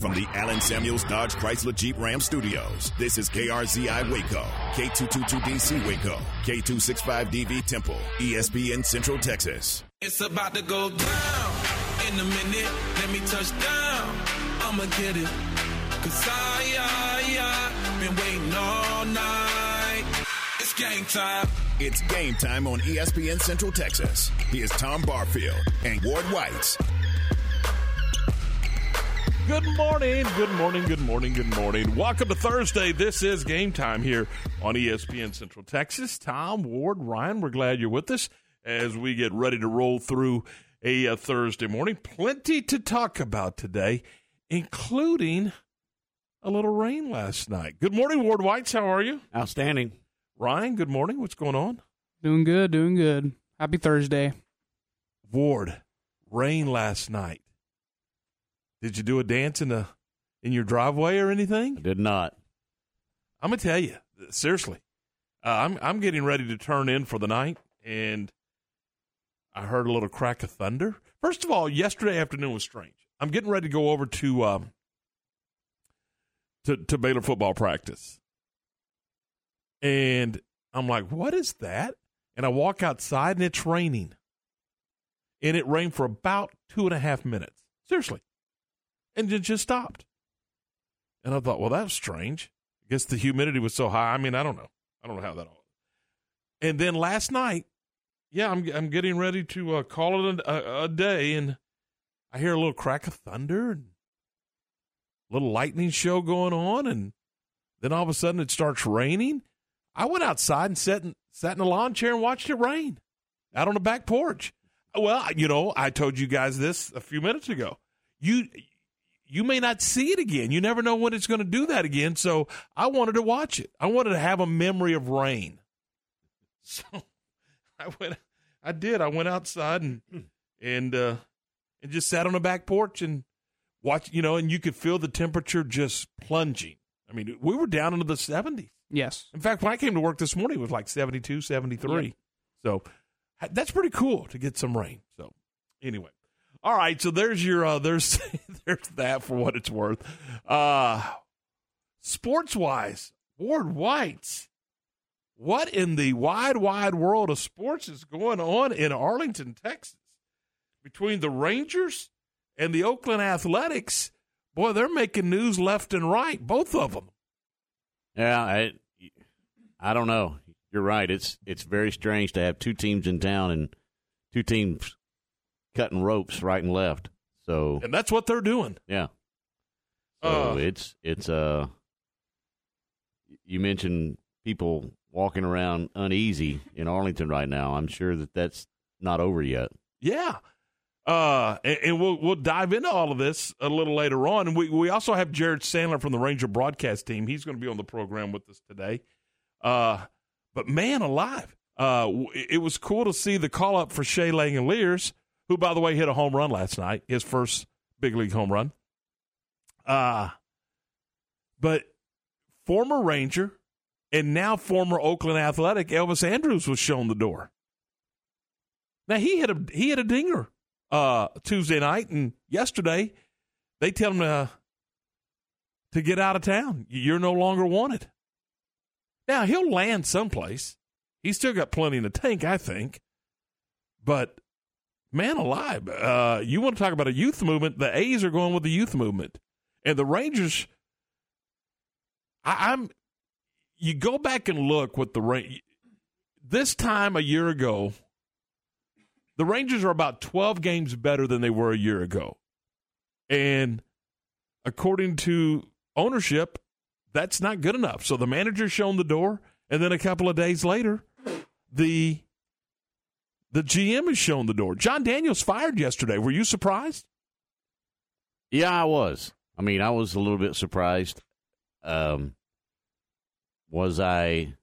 From the Allen Samuels Dodge Chrysler Jeep Ram Studios, this is KRZI Waco, K222DC Waco, K265DV Temple, ESPN Central Texas. It's about to go down in a minute. Let me touch down. I'ma get it. Cause I, I, I been waiting all night. It's game time. It's game time on ESPN Central Texas. Here's Tom Barfield and Ward Whites. Good morning, good morning, good morning, good morning. Welcome to Thursday. This is game time here on ESPN Central Texas. Tom, Ward, Ryan, we're glad you're with us as we get ready to roll through a, a Thursday morning. Plenty to talk about today, including a little rain last night. Good morning, Ward Whites. How are you? Outstanding. Ryan, good morning. What's going on? Doing good, doing good. Happy Thursday. Ward, rain last night. Did you do a dance in the in your driveway or anything? I did not. I'm gonna tell you seriously. Uh, I'm I'm getting ready to turn in for the night, and I heard a little crack of thunder. First of all, yesterday afternoon was strange. I'm getting ready to go over to um, to to Baylor football practice, and I'm like, "What is that?" And I walk outside, and it's raining, and it rained for about two and a half minutes. Seriously, and it just stopped. And I thought, well, that's strange. I guess the humidity was so high. I mean, I don't know. I don't know how that all. And then last night, yeah, I'm I'm getting ready to uh, call it a, a, a, day, and I hear a little crack of thunder and a little lightning show going on, and then all of a sudden it starts raining. I went outside and sat in, sat in a lawn chair and watched it rain out on the back porch. Well, you know, I told you guys this a few minutes ago. You you may not see it again. You never know when it's going to do that again. So I wanted to watch it. I wanted to have a memory of rain. So I went. I did. I went outside and and uh, and just sat on the back porch and watched. You know, and you could feel the temperature just plunging. I mean, we were down into the seventies. Yes. In fact, when I came to work this morning, it was like 72, 73. Yep. So that's pretty cool to get some rain. So anyway. All right, so there's your uh, there's there's that for what it's worth. Uh sports wise, Ward Whites. What in the wide, wide world of sports is going on in Arlington, Texas? Between the Rangers and the Oakland Athletics, boy, they're making news left and right, both of them. Yeah, I I don't know. You're right. It's it's very strange to have two teams in town and two teams cutting ropes right and left. So and that's what they're doing. Yeah. So uh, it's it's uh you mentioned people walking around uneasy in Arlington right now. I'm sure that that's not over yet. Yeah. Uh, and, and, we'll we'll dive into all of this a little later on. And we, we also have Jared Sandler from the Ranger broadcast team. He's going to be on the program with us today. Uh, but man alive, uh, it was cool to see the call up for Shea Langeliers who, by the way, hit a home run last night, his first big league home run. Uh, but former Ranger and now former Oakland Athletic Elvis Andrus was shown the door. Now he hit a he hit a dinger uh, Tuesday night, and yesterday they tell him to, to get out of town. You're no longer wanted. Now he'll land someplace. He's still got plenty in the tank, I think. But man alive, uh, you want to talk about a youth movement? The A's are going with the youth movement, and the Rangers. I, am You go back and look with the Rangers. This time a year ago, the Rangers are about 12 games better than they were a year ago, and according to ownership, that's not good enough. So the manager's shown the door, and then a couple of days later, the the GM has shown the door. Jon Daniels fired yesterday. Were you surprised? Yeah, I was. I mean, I was a little bit surprised. Um, was I?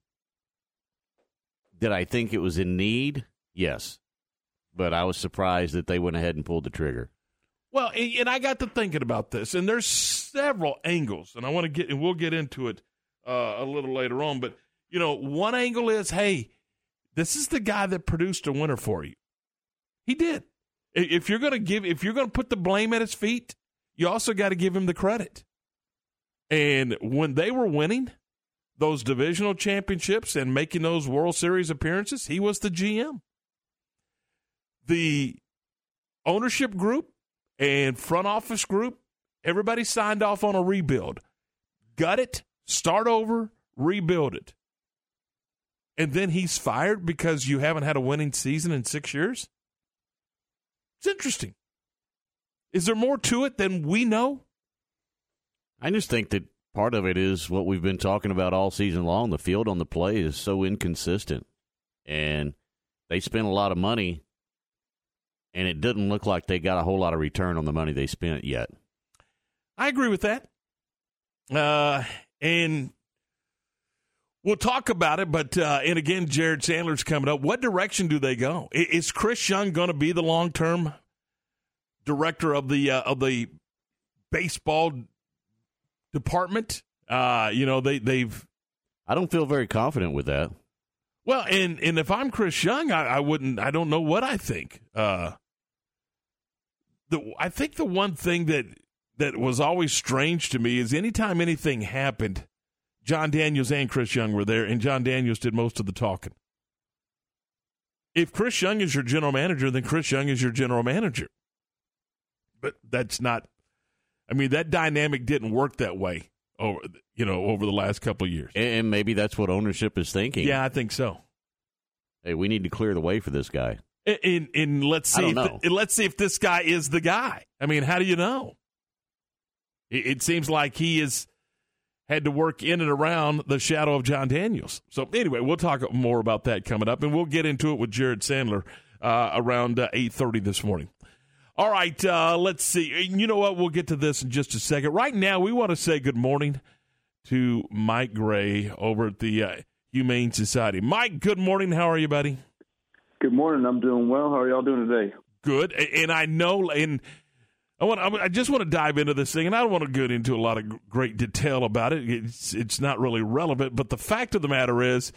Did I think it was in need? Yes, but I was surprised that they went ahead and pulled the trigger. Well, and I got to thinking about this, and there's several angles, and I want to get, and we'll get into it uh, a little later on. But you know, one angle is, hey, this is the guy that produced a winner for you. He did. If you're going to give, if you're going to put the blame at his feet, you also got to give him the credit. And when they were winning those divisional championships and making those World Series appearances, he was the GM. The ownership group and front office group, everybody signed off on a rebuild. Gut it, start over, rebuild it. And then he's fired because you haven't had a winning season in six years? It's interesting. Is there more to it than we know? I just think that part of it is what we've been talking about all season long. The field on the play is so inconsistent, and they spent a lot of money, and it doesn't look like they got a whole lot of return on the money they spent yet. I agree with that. Uh, and we'll talk about it, but uh, and again, Jared Sandler's coming up. What direction do they go? Is Chris Young going to be the long term director of the uh, of the baseball department. Uh, you know, they they've. I don't feel very confident with that. Well, and and if I'm Chris Young, I, I wouldn't. I don't know what I think. Uh, the I think the one thing that that was always strange to me is anytime anything happened, Jon Daniels and Chris Young were there, and Jon Daniels did most of the talking. If Chris Young is your general manager, then Chris Young is your general manager. But that's not I mean, that dynamic didn't work that way over you know over the last couple of years. And maybe that's what ownership is thinking. Yeah, I think so. Hey, we need to clear the way for this guy. And, and let's see, if the, let's see if this guy is the guy. I mean, how do you know? It, it seems like he has had to work in and around the shadow of Jon Daniels. So anyway, we'll talk more about that coming up, and we'll get into it with Jared Sandler uh, around uh, eight thirty this morning. All right, uh, let's see. You know what? We'll get to this in just a second. Right now, we want to say good morning to Mike Gray over at the uh, Humane Society. Mike, good morning. How are you, buddy? Good morning. I'm doing well. How are y'all doing today? Good. And I know, and I want, I just want to dive into this thing, and I don't want to get into a lot of great detail about it. It's, it's not really relevant. But the fact of the matter is,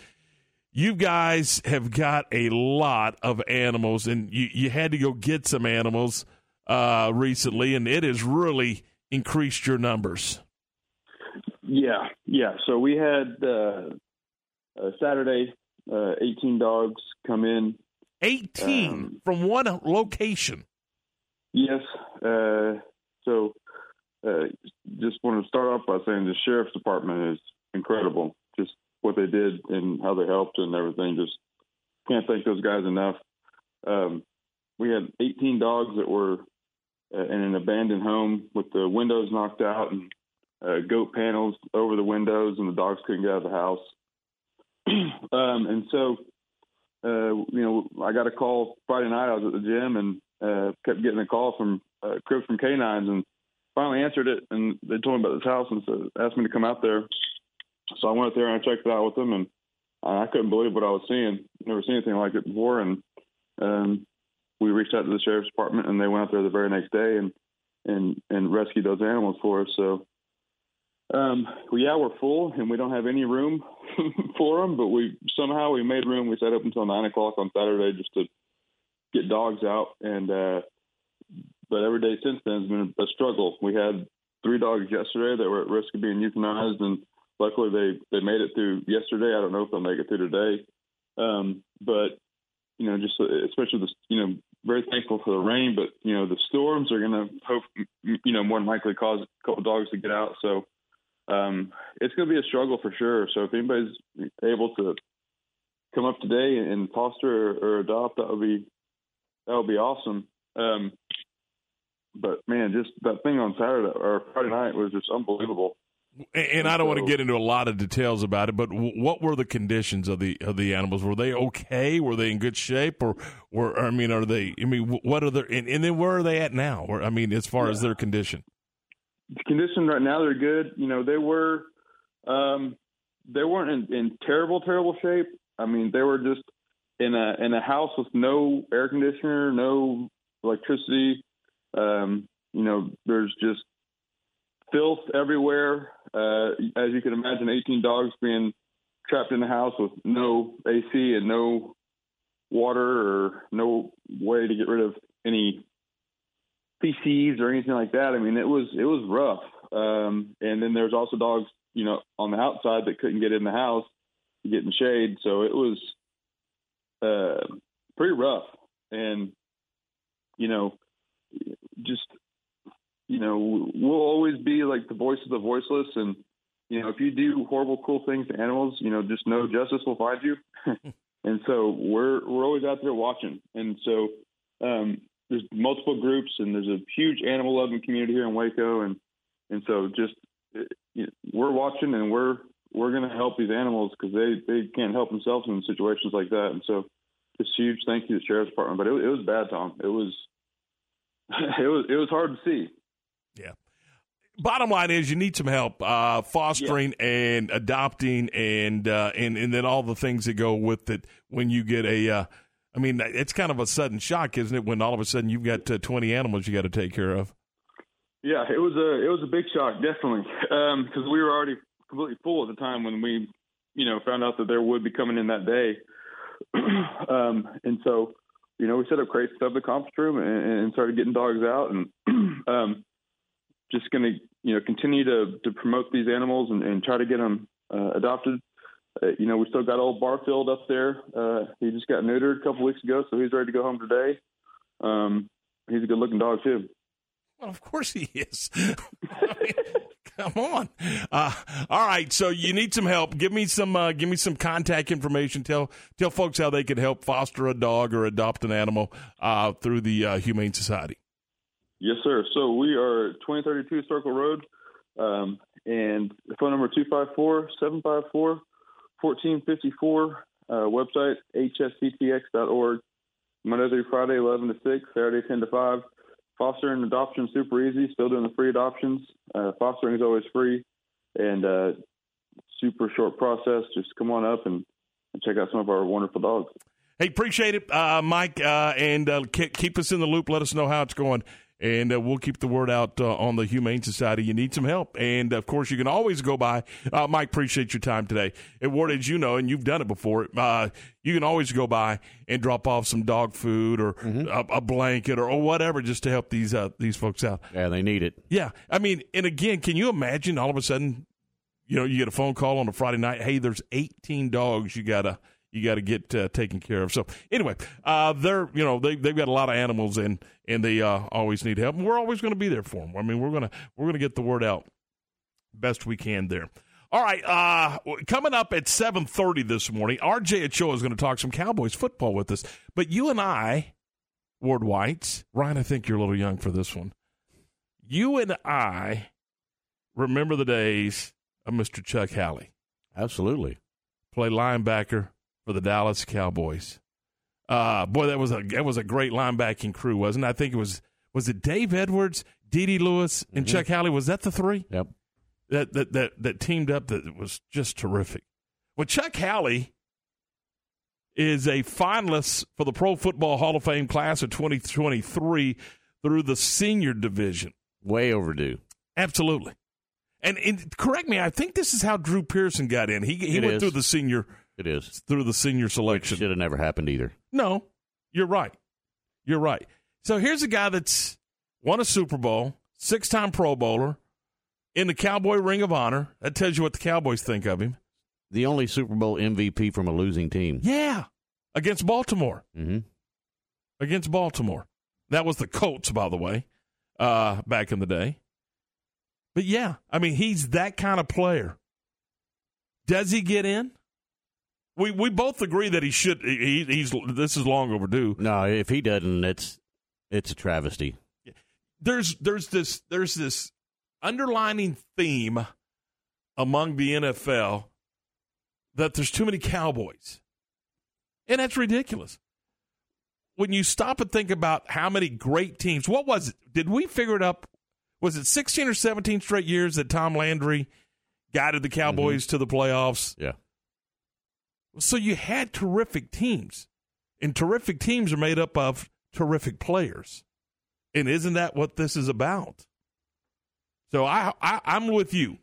you guys have got a lot of animals, and you, you had to go get some animals uh, recently, and it has really increased your numbers. Yeah, yeah. So we had uh, uh, Saturday, uh, 18 dogs come in. 18 um, from one location. Yes. Uh, so uh, just want to start off by saying the sheriff's department is incredible. Just what they did and how they helped and everything. Just can't thank those guys enough. Um, we had 18 dogs that were uh, in an abandoned home with the windows knocked out and uh, goat panels over the windows, and the dogs couldn't get out of the house. um, and so, uh, you know, I got a call Friday night. I was at the gym and uh, kept getting a call from uh, Cribs from Canines, and finally answered it. And they told me about this house and said, asked me to come out there. So I went out there and I checked it out with them, and I couldn't believe what I was seeing. Never seen anything like it before, and um, we reached out to the sheriff's department, and they went out there the very next day and and and rescued those animals for us. So, um, well, yeah, we're full, and we don't have any room for them, but we somehow we made room. We sat up until nine o'clock on Saturday just to get dogs out, and uh, but every day since then has been a struggle. We had three dogs yesterday that were at risk of being euthanized, and luckily they they made it through yesterday. I don't know if they'll make it through today, um, but you know, just especially the you know very thankful for the rain, but you know the storms are going to hope you know more than likely cause a couple dogs to get out. So um, it's going to be a struggle for sure. So if anybody's able to come up today and foster or, or adopt, that would be that would be awesome. Um, but man, just that thing on Saturday or Friday night was just unbelievable. And, I don't want to get into a lot of details about it, but what were the conditions of the of the animals? Were they okay? Were they in good shape, or were I mean, are they? I mean, what are their and, and then where are they at now? Or, I mean, as far yeah. as their condition, condition right now they're good. You know, they were um, they weren't in, in terrible terrible shape. I mean, they were just in a in a house with no air conditioner, no electricity. Um, you know, there's just filth everywhere. Uh, as you can imagine, 18 dogs being trapped in the house with no AC and no water or no way to get rid of any feces or anything like that. I mean, it was it was rough. Um, and then there's also dogs, you know, on the outside that couldn't get in the house to get in the shade. So it was uh, pretty rough. And you know, just you know, we'll always be like the voice of the voiceless. And you know, if you do horrible, cool things to animals, you know, just know justice will find you. and so we're we're always out there watching. And so um, there's multiple groups, and there's a huge animal loving community here in Waco, and and so just you know, we're watching, and we're we're going to help these animals because they they can't help themselves in situations like that. And so it's huge thank you to the sheriff's department. But it, it was bad, Tom. It was it was it was hard to see. Yeah. Bottom line is, you need some help uh, fostering yeah. and adopting, and uh, and and then all the things that go with it when you get a. Uh, I mean, it's kind of a sudden shock, isn't it? When all of a sudden you've got uh, twenty animals you got to take care of. Yeah, it was a it was a big shock, definitely, because um, we were already completely full at the time when we, you know, found out that there would be coming in that day, um, and so you know, we set up crates of the conference room and, and started getting dogs out and um, just going to, you know, continue to, to promote these animals and, and try to get them uh, adopted. Uh, you know, we still got old Barfield up there. Uh, he just got neutered a couple weeks ago, so he's ready to go home today. Um, he's a good looking dog too. Well, of course he is. Come on. Uh, all right. So you need some help. Give me some. Uh, give me some contact information. Tell tell folks how they can help foster a dog or adopt an animal uh, through the uh, Humane Society. Yes, sir. So we are 2032 Circle Road, um, and phone number 254-754-1454. Uh, website hsctx.org. Monday through Friday, 11 to 6. Saturday, 10 to 5. Foster and adoption super easy. Still doing the free adoptions. Uh, fostering is always free, and uh, super short process. Just come on up and, and, check out some of our wonderful dogs. Hey, appreciate it, uh, Mike, uh, and uh, keep us in the loop. Let us know how it's going and uh, we'll keep the word out uh, on the Humane Society. You need some help, and of course, you can always go by. Uh, Mike, appreciate your time today. And Ward, as you know, and you've done it before, uh, you can always go by and drop off some dog food or mm-hmm. a, a, blanket or, or, whatever just to help these uh, these folks out. Yeah, they need it. Yeah, I mean, and again, can you imagine all of a sudden, you know, you get a phone call on a Friday night. Hey, there's 18 dogs you gotta you got to get uh, taken care of. So anyway, uh, they're you know they they've got a lot of animals and and they uh, always need help. And we're always going to be there for them. I mean, we're gonna we're gonna get the word out best we can there. All right, uh, coming up at seven thirty this morning, RJ Ochoa is going to talk some Cowboys football with us. But you and I, Ward Whites, Ryan, I think you're a little young for this one. You and I remember the days of Mr. Chuck Howley. Absolutely. Play linebacker for the Dallas Cowboys. Uh, boy, that was a that was a great linebacking crew, wasn't it? I think it was was it Dave Edwards, D.D. Lewis, and mm-hmm. Chuck Howley. Was that the three? Yep. That that that that teamed up. That was just terrific. Well, Chuck Howley is a finalist for the Pro Football Hall of Fame class of 2023 through the senior division. Way overdue. Absolutely. And, and correct me, I think this is how Drew Pearson got in. He he it went is. through the senior it is through the senior selection. Should have never happened either. No, you're right. You're right. So here's a guy that's won a Super Bowl, six time Pro Bowler, in the Cowboy Ring of Honor. That tells you what the Cowboys think of him. The only Super Bowl MVP from a losing team. Yeah, against Baltimore. Mm-hmm. Against Baltimore. That was the Colts, by the way, uh, back in the day. But yeah, I mean, he's that kind of player. Does he get in? We we both agree that he should. He, he's this is long overdue. No, if he doesn't, it's it's a travesty. There's there's this there's this underlining theme among the NFL that there's too many Cowboys, and that's ridiculous. When you stop and think about how many great teams, what was it? Did we figure it up? Was it 16 or 17 straight years that Tom Landry guided the Cowboys mm-hmm. to the playoffs? Yeah. So you had terrific teams, and terrific teams are made up of terrific players. And isn't that what this is about? So I, I I'm with you.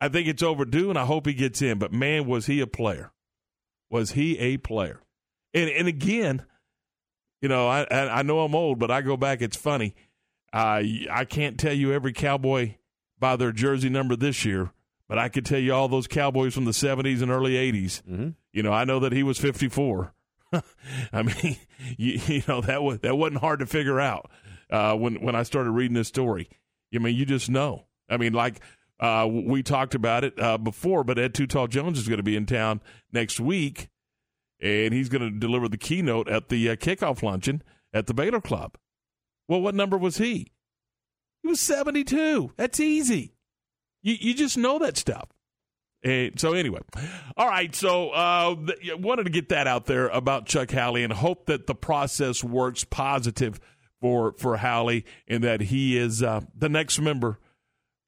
I think it's overdue, and I hope he gets in. But man, was he a player? Was he a player? And and again, you know, I I know I'm old, but I go back. It's funny. Uh, I can't tell you every Cowboy by their jersey number this year, but I could tell you all those Cowboys from the 70s and early 80s. Mm-hmm. You know, I know that he was 54. I mean, you, you, know that was that wasn't hard to figure out uh, when when I started reading this story. I mean, you just know. I mean, like uh, we talked about it uh, before, but Ed Too Tall Jones is going to be in town next week, and he's going to deliver the keynote at the uh, kickoff luncheon at the Baylor Club. Well, what number was he? He was seventy-two. That's easy. You you just know that stuff. And so anyway, all right. So uh, th- wanted to get that out there about Chuck Howley and hope that the process works positive for for Howley and that he is uh, the next member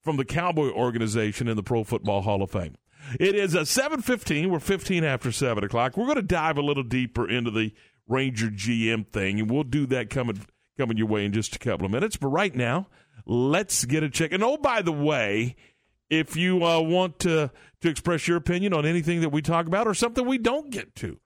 from the Cowboy organization in the Pro Football Hall of Fame. It is a seven fifteen. We're fifteen after seven o'clock. We're going to dive a little deeper into the Ranger GM thing, and we'll do that coming coming your way in just a couple of minutes. But right now, let's get a check. And oh, by the way if you uh, want to to express your opinion on anything that we talk about or something we don't get to.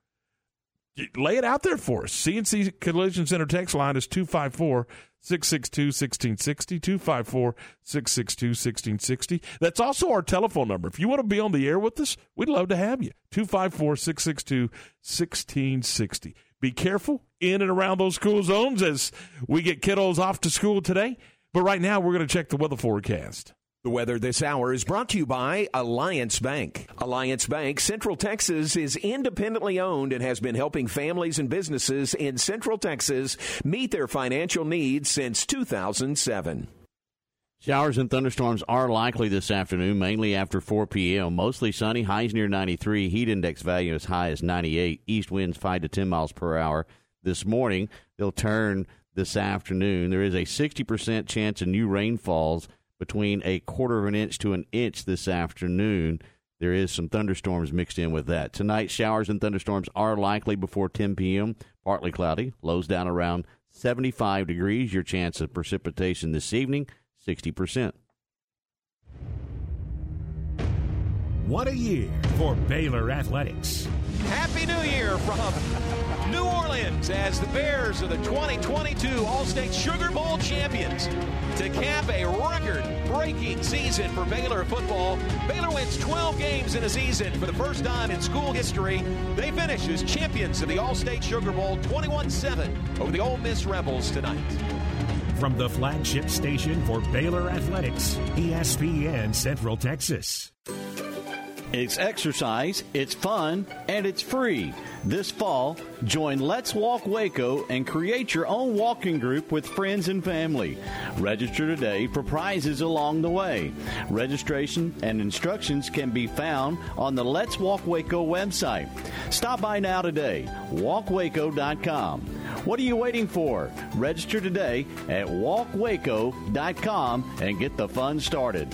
Lay it out there for us. CNC Collision Center text line is 254 662 1660. 254 662 1660. That's also our telephone number. If you want to be on the air with us, we'd love to have you. 254 662 1660. Be careful in and around those school zones as we get kiddos off to school today. But right now, we're going to check the weather forecast. The weather this hour is brought to you by Alliance Bank. Alliance Bank, Central Texas, is independently owned and has been helping families and businesses in Central Texas meet their financial needs since 2007. Showers and thunderstorms are likely this afternoon, mainly after 4 p.m. Mostly sunny, highs near 93, heat index value as high as 98, east winds 5 to 10 miles per hour. This morning, they'll turn this afternoon. There is a 60% chance of new rainfalls between a quarter of an inch to an inch this afternoon. There is some thunderstorms mixed in with that. Tonight, showers and thunderstorms are likely before 10 p.m. Partly cloudy, lows down around 75 degrees. Your chance of precipitation this evening, 60%. What a year for Baylor Athletics. Happy New Year from New Orleans as the Bears are the 2022 Allstate Sugar Bowl champions. To cap a record-breaking season for Baylor football, Baylor wins 12 games in a season for the first time in school history. They finish as champions of the Allstate Sugar Bowl 21-7 over the Ole Miss Rebels tonight. From the flagship station for Baylor Athletics, ESPN Central Texas. It's exercise, it's fun, and it's free. This fall, join Let's Walk Waco and create your own walking group with friends and family. Register today for prizes along the way. Registration and instructions can be found on the Let's Walk Waco website. Stop by now today, walkwaco.com. What are you waiting for? Register today at walkwaco.com and get the fun started.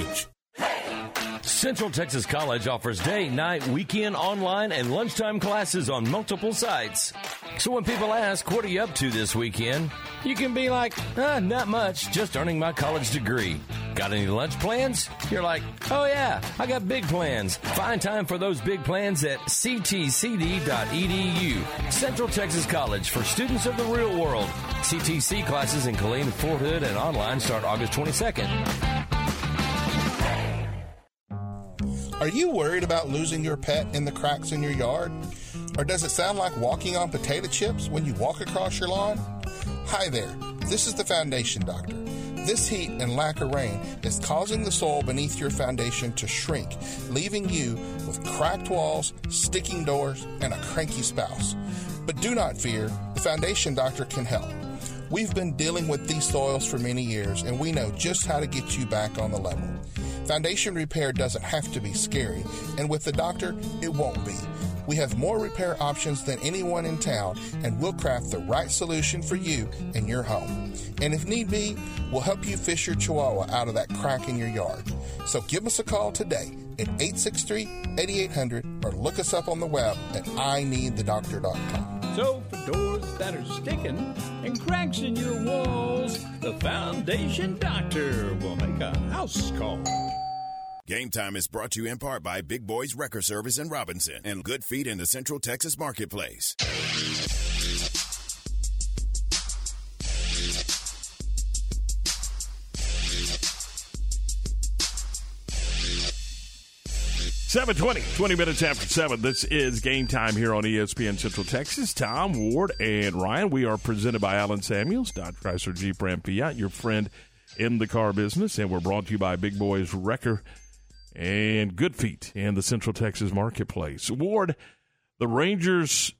Central Texas College offers day, night, weekend, online, and lunchtime classes on multiple sites. So when people ask, what are you up to this weekend? You can be like, ah, not much, just earning my college degree. Got any lunch plans? You're like, oh yeah, I got big plans. Find time for those big plans at ctcd.edu. Central Texas College for students of the real world. CTC classes in Killeen, Fort Hood, and online start August 22nd. Are you worried about losing your pet in the cracks in your yard? Or does it sound like walking on potato chips when you walk across your lawn? Hi there, this is the Foundation Doctor. This heat and lack of rain is causing the soil beneath your foundation to shrink, leaving you with cracked walls, sticking doors, and a cranky spouse. But do not fear, the Foundation Doctor can help. We've been dealing with these soils for many years, and we know just how to get you back on the level. Foundation repair doesn't have to be scary, and with the doctor, it won't be. We have more repair options than anyone in town, and we'll craft the right solution for you and your home. And if need be, we'll help you fish your chihuahua out of that crack in your yard. So give us a call today at 863 8800 or look us up on the web at ineedthedoctor.com. So for doors that are sticking and cracks in your walls, the Foundation Doctor will make a house call. Game Time is brought to you in part by Big Boys Wrecker Service in Robinson and Good Feet in the Central Texas Marketplace. Seven twenty, twenty minutes after seven. This is game time here on ESPN Central Texas. Tom Ward and Ryan. We are presented by Allen Samuels, Dodge Chrysler Jeep Ram Fiat, your friend in the car business, and we're brought to you by Big Boys Wrecker and Good Feet in the Central Texas Marketplace. Ward, the Rangers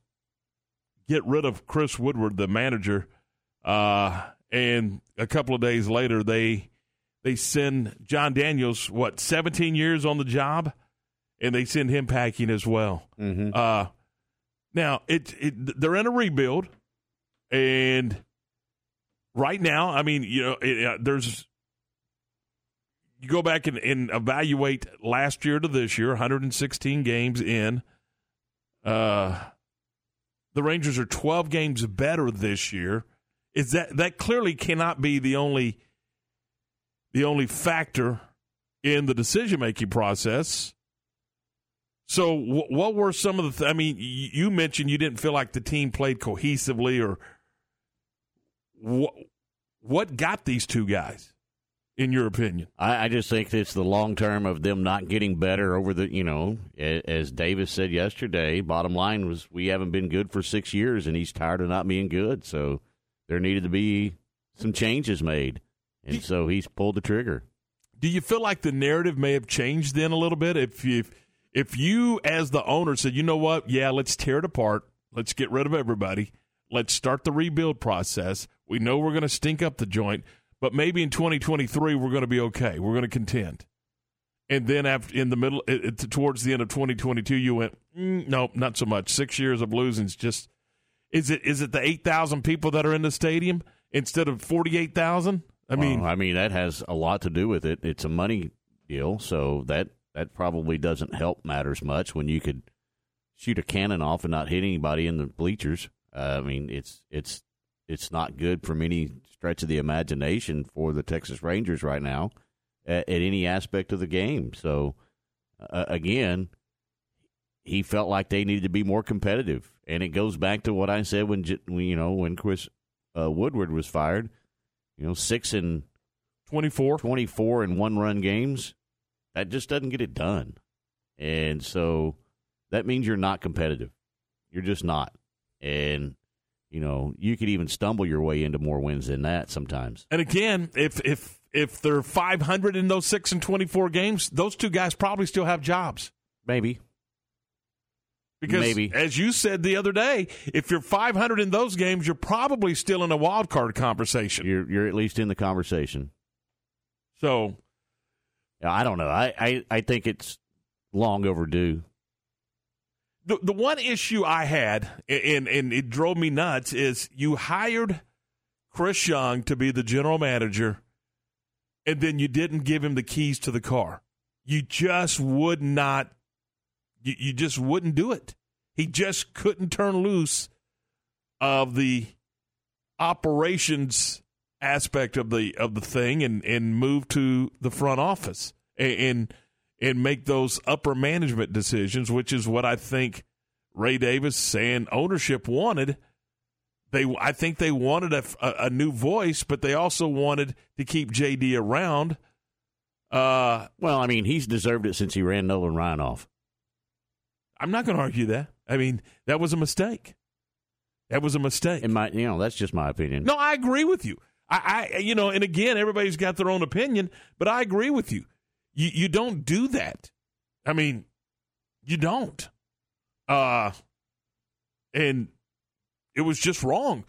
get rid of Chris Woodward, the manager, uh, and a couple of days later they they send Jon Daniels what seventeen years on the job and they send him packing as well. Mm-hmm. Uh, now it, it they're in a rebuild, and right now, I mean, you know, it, uh, there's you go back and, and, evaluate last year to this year, 116 games in. Uh, the Rangers are 12 games better this year. Is that that clearly cannot be the only the only factor in the decision making process? So, what were some of the? Th- I mean, you mentioned you didn't feel like the team played cohesively, or what? What got these two guys, in your opinion? I, I just think it's the long term of them not getting better over the. You know, as Davis said yesterday, bottom line was we haven't been good for six years, and he's tired of not being good. So there needed to be some changes made, and so he's pulled the trigger. Do you feel like the narrative may have changed then a little bit? If you if you as the owner said, you know what, yeah, let's tear it apart, let's get rid of everybody, let's start the rebuild process. We know we're going to stink up the joint, but maybe in 2023 we're going to be okay. We're going to contend. And then after in the middle, it, it, towards the end of 2022, you went, mm, no, not so much. Six years of losing is just. Is it is it the 8,000 people that are in the stadium instead of 48,000? I mean, well, I mean that has a lot to do with it. It's a money deal, so that that probably doesn't help matters much when you could shoot a cannon off and not hit anybody in the bleachers. Uh, I mean, it's it's it's not good from any stretch of the imagination for the Texas Rangers right now at, at any aspect of the game. So uh, again, he felt like they needed to be more competitive, and it goes back to what I said when you know when Chris uh, Woodward was fired. You know, six and 24. 24 and one run games that just doesn't get it done. And so that means you're not competitive. You're just not. And you know, you could even stumble your way into more wins than that sometimes. And again, if if if they're 500 in those 6 and 24 games, those two guys probably still have jobs. Maybe. Because Maybe. as you said the other day, if you're 500 in those games, you're probably still in a wild card conversation. You're you're at least in the conversation. So, I don't know. I, I, I think it's long overdue. The the one issue I had, and and it drove me nuts, is you hired Chris Young to be the general manager, and then you didn't give him the keys to the car. You just would not. You, you just wouldn't do it. He just couldn't turn loose of the operations aspect of the of the thing and and move to the front office and and make those upper management decisions, which is what I think Ray Davis and ownership wanted. They, I think they wanted a, a, a new voice, but they also wanted to keep JD around. Uh, well, I mean, he's deserved it since he ran Nolan Ryan off. I'm not going to argue that. I mean, that was a mistake. That was a mistake. In my, you know, that's just my opinion. No, I agree with you. I, I, you know, and again, everybody's got their own opinion, but I agree with you. You you don't do that. I mean, you don't. Uh and it was just wrong.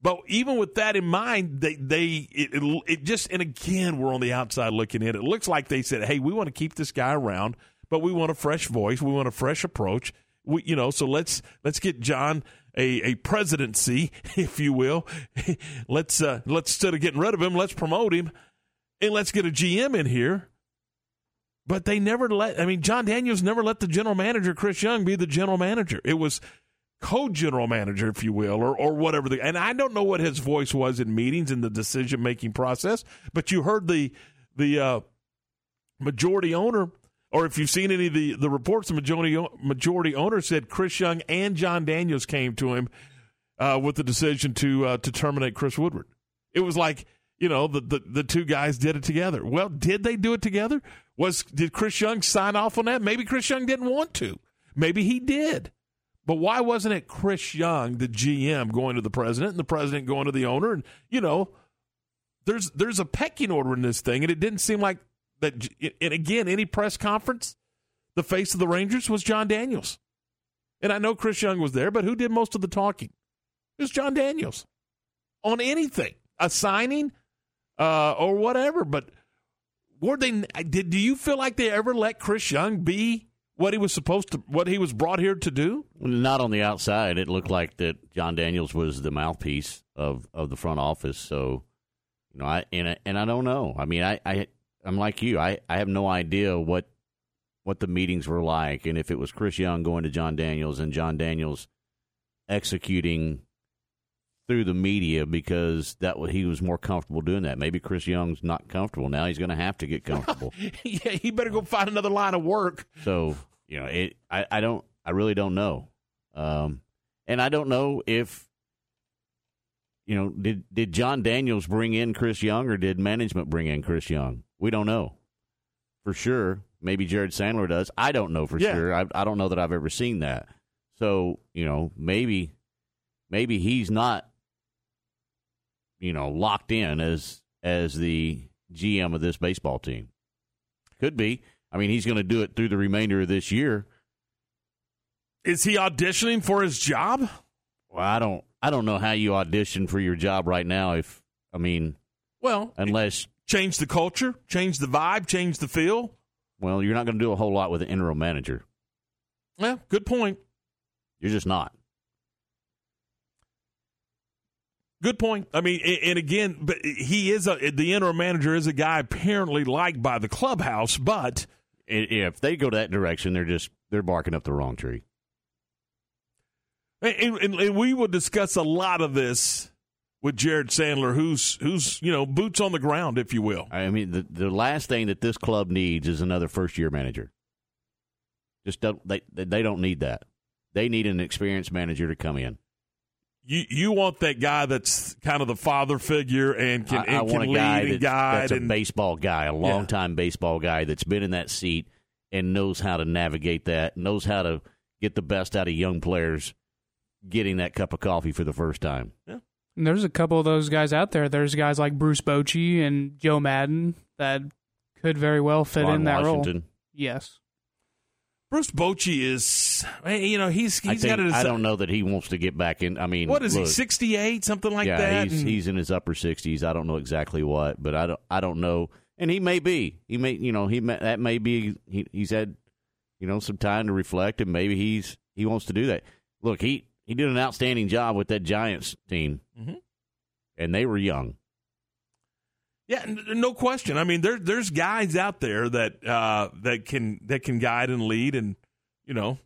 But even with that in mind, they they it, it, it just and again we're on the outside looking in. It looks like they said, "Hey, we want to keep this guy around, but we want a fresh voice, we want a fresh approach. We, you know, so let's let's get Jon a, a presidency, if you will. let's uh, let's instead of getting rid of him, let's promote him, and let's get a GM in here. But they never let. I mean, Jon Daniels never let the general manager Chris Young be the general manager. It was co-general manager, if you will, or or whatever. The, and I don't know what his voice was in meetings in the decision making process, but you heard the the uh, majority owner, or if you've seen any of the the reports, the majority majority owner said Chris Young and Jon Daniels came to him uh, with the decision to uh, to terminate Chris Woodward. It was like you know the, the the two guys did it together. Well, did they do it together? Was did Chris Young sign off on that? Maybe Chris Young didn't want to. Maybe he did. But why wasn't it Chris Young, the GM, going to the president and the president going to the owner? And you know, there's there's a pecking order in this thing, and it didn't seem like that. And again, any press conference, the face of the Rangers was Jon Daniels, and I know Chris Young was there, but who did most of the talking? It was Jon Daniels on anything, a signing, uh, or whatever. But were they? Did do you feel like they ever let Chris Young be what he was supposed to, what he was brought here to do? Not on the outside. It looked like that Jon Daniels was the mouthpiece of, of the front office. So, you know, I and and I don't know. I mean, I, I I'm like you. I, I have no idea what what the meetings were like, and if it was Chris Young going to Jon Daniels and Jon Daniels executing through the media because that he was more comfortable doing that. Maybe Chris Young's not comfortable now. He's going to have to get comfortable. yeah, he better go find another line of work. So you know, it. I, I don't. I really don't know. Um, and I don't know if you know did did Jon Daniels bring in Chris Young or did management bring in Chris Young? We don't know for sure. Maybe Jared Sandler does. I don't know for Yeah. sure. I, I don't know that I've ever seen that. So you know, maybe maybe he's not you know locked in as as the GM of this baseball team. Could be. I mean, he's going to do it through the remainder of this year. Is he auditioning for his job? Well, I don't. I don't know how you audition for your job right now. If I mean, Well, unless change the culture, change the vibe, change the feel. well, you're not going to do a whole lot with an interim manager. Yeah, good point. You're just not. Good point. I mean, and again, but he is a the interim manager is a guy apparently liked by the clubhouse, but If they go that direction, they're just they're barking up the wrong tree. and, and, and we will discuss a lot of this with Jared Sandler, who's who's you know boots on the ground, if you will. I mean, the the last thing that this club needs is another first year manager. Just don't they they don't need that. They need an experienced manager to come in. You you want that guy that's kind of the father figure and can, I, and I can want a lead guy and that's, guide that's a baseball guy, a long time baseball guy that's been in that seat and knows how to navigate that, knows how to get the best out of young players getting that cup of coffee for the first time. And there's a couple of those guys out there. There's guys like Bruce Bochy and Joe Maddon that could very well fit Ron in that Washington. role. Yes. Bruce Bochy is eh, you know he's I, he's think, got it. I don't know that he wants to get back in. I mean, What is he? Sixty eight, something like yeah, that. he's and- he's in his upper sixties. I don't know exactly what, but I don't I don't know. And he may be. He may you know he may, that may be. He, he's had you know some time to reflect, and maybe he's he wants to do that. Look, he he did an outstanding job with that Giants team, Mhm. and they were young. Yeah, no question. I mean, there there's guys out there that uh, that can that can guide and lead, and you know,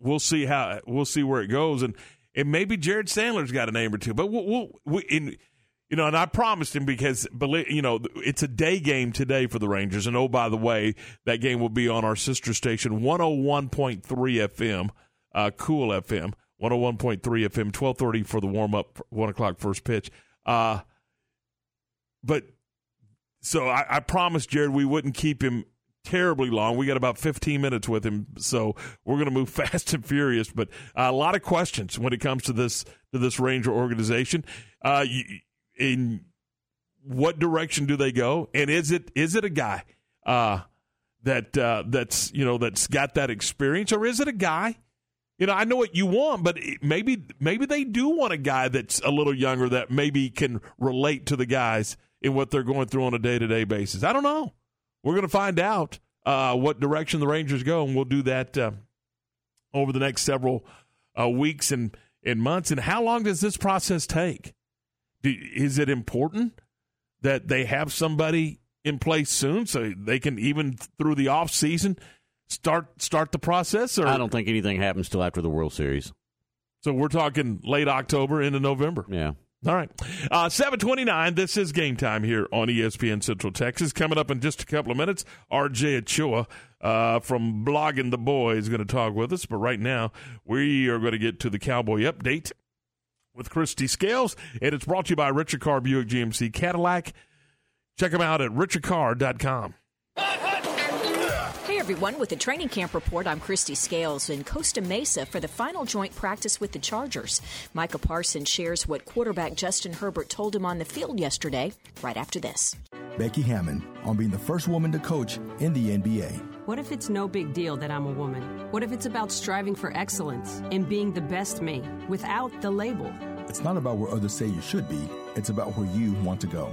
we'll see how we'll see where it goes, and and maybe Jared Sandler's got a name or two, but we'll, we'll we, in, you know, and I promised him because you know it's a day game today for the Rangers, and oh by the way, that game will be on our sister station, one hundred one point three FM, uh, Cool FM, one hundred one point three FM, twelve thirty for the warm up, one o'clock first pitch. Uh, but so I, I promised Jared we wouldn't keep him terribly long. We got about 15 minutes with him, so we're going to move fast and furious. But uh, a lot of questions when it comes to this to this Ranger organization. Uh, in what direction do they go? And is it is it a guy uh, that uh, that's you know that's got that experience, or is it a guy? You know, I know what you want, but maybe maybe they do want a guy that's a little younger that maybe can relate to the guys in what they're going through on a day to day basis. I don't know. We're going to find out uh, what direction the Rangers go, and we'll do that uh, over the next several uh, weeks and, and months. And how long does this process take? Do, is it important that they have somebody in place soon so they can even through the off season start start the process? Or I don't think anything happens till after the World Series. So we're talking late October into November. Yeah. All right. Uh, 729, this is game time here on ESPN Central Texas. Coming up in just a couple of minutes, RJ Ochoa uh, from Blogging the Boy is going to talk with us. But right now, we are going to get to the Cowboy update with Christy Scales. And it's brought to you by Richard Carr Buick GMC Cadillac. Check them out at richardcarr.com. Hey everyone, with the training camp report, I'm Christy Scales in Costa Mesa for the final joint practice with the Chargers. Micah Parsons shares what quarterback Justin Herbert told him on the field yesterday, right after this. Becky Hammon on being the first woman to coach in the NBA. What if it's no big deal that I'm a woman? What if it's about striving for excellence and being the best me without the label? It's not about where others say you should be, it's about where you want to go.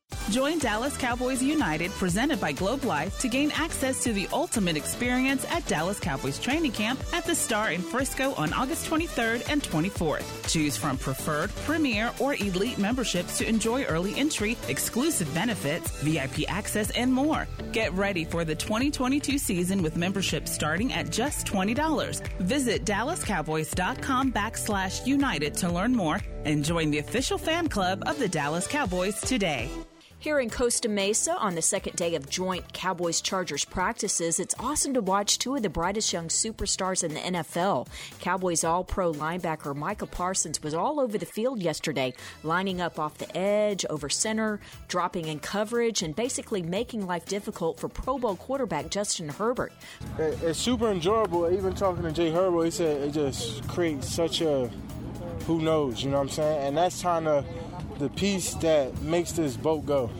Join Dallas Cowboys United, presented by Globe Life, to gain access to the ultimate experience at Dallas Cowboys training camp at the Star in Frisco on August 23rd and 24th. Choose from preferred, premier, or elite memberships to enjoy early entry, exclusive benefits, VIP access, and more. Get ready for the 2022 season with memberships starting at just $20. Visit DallasCowboys.com backslash United to learn more and join the official fan club of the Dallas Cowboys today. Here in Costa Mesa on the second day of joint Cowboys Chargers practices, it's awesome to watch two of the brightest young superstars in the NFL. Cowboys All Pro linebacker Micah Parsons was all over the field yesterday, lining up off the edge, over center, dropping in coverage, and basically making life difficult for Pro Bowl quarterback Justin Herbert. It's super enjoyable. Even talking to Jay Herbert, he said it just creates such a who knows, you know what I'm saying? And that's kind of the piece that makes this boat go.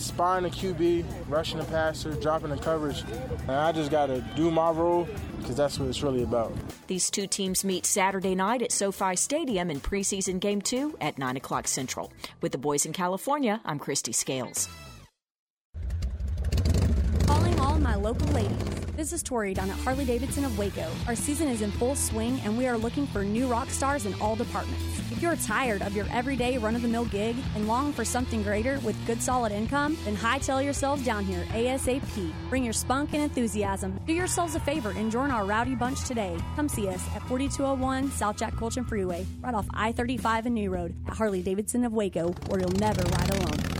Spying the QB, rushing the passer, dropping the coverage, and I just got to do my role because that's what it's really about. These two teams meet Saturday night at SoFi Stadium in preseason game two at 9 o'clock Central. With the boys in California, I'm Christy Scales. Calling all my local ladies. This is Tori down at Harley Davidson of Waco. Our season is in full swing and we are looking for new rock stars in all departments. If you're tired of your everyday run of the mill gig and long for something greater with good solid income, then hightail yourselves down here ASAP. Bring your spunk and enthusiasm. Do yourselves a favor and join our rowdy bunch today. Come see us at 4201 South Jack Kultgen Freeway, right off I 35 and New Road at Harley Davidson of Waco, where you'll never ride alone.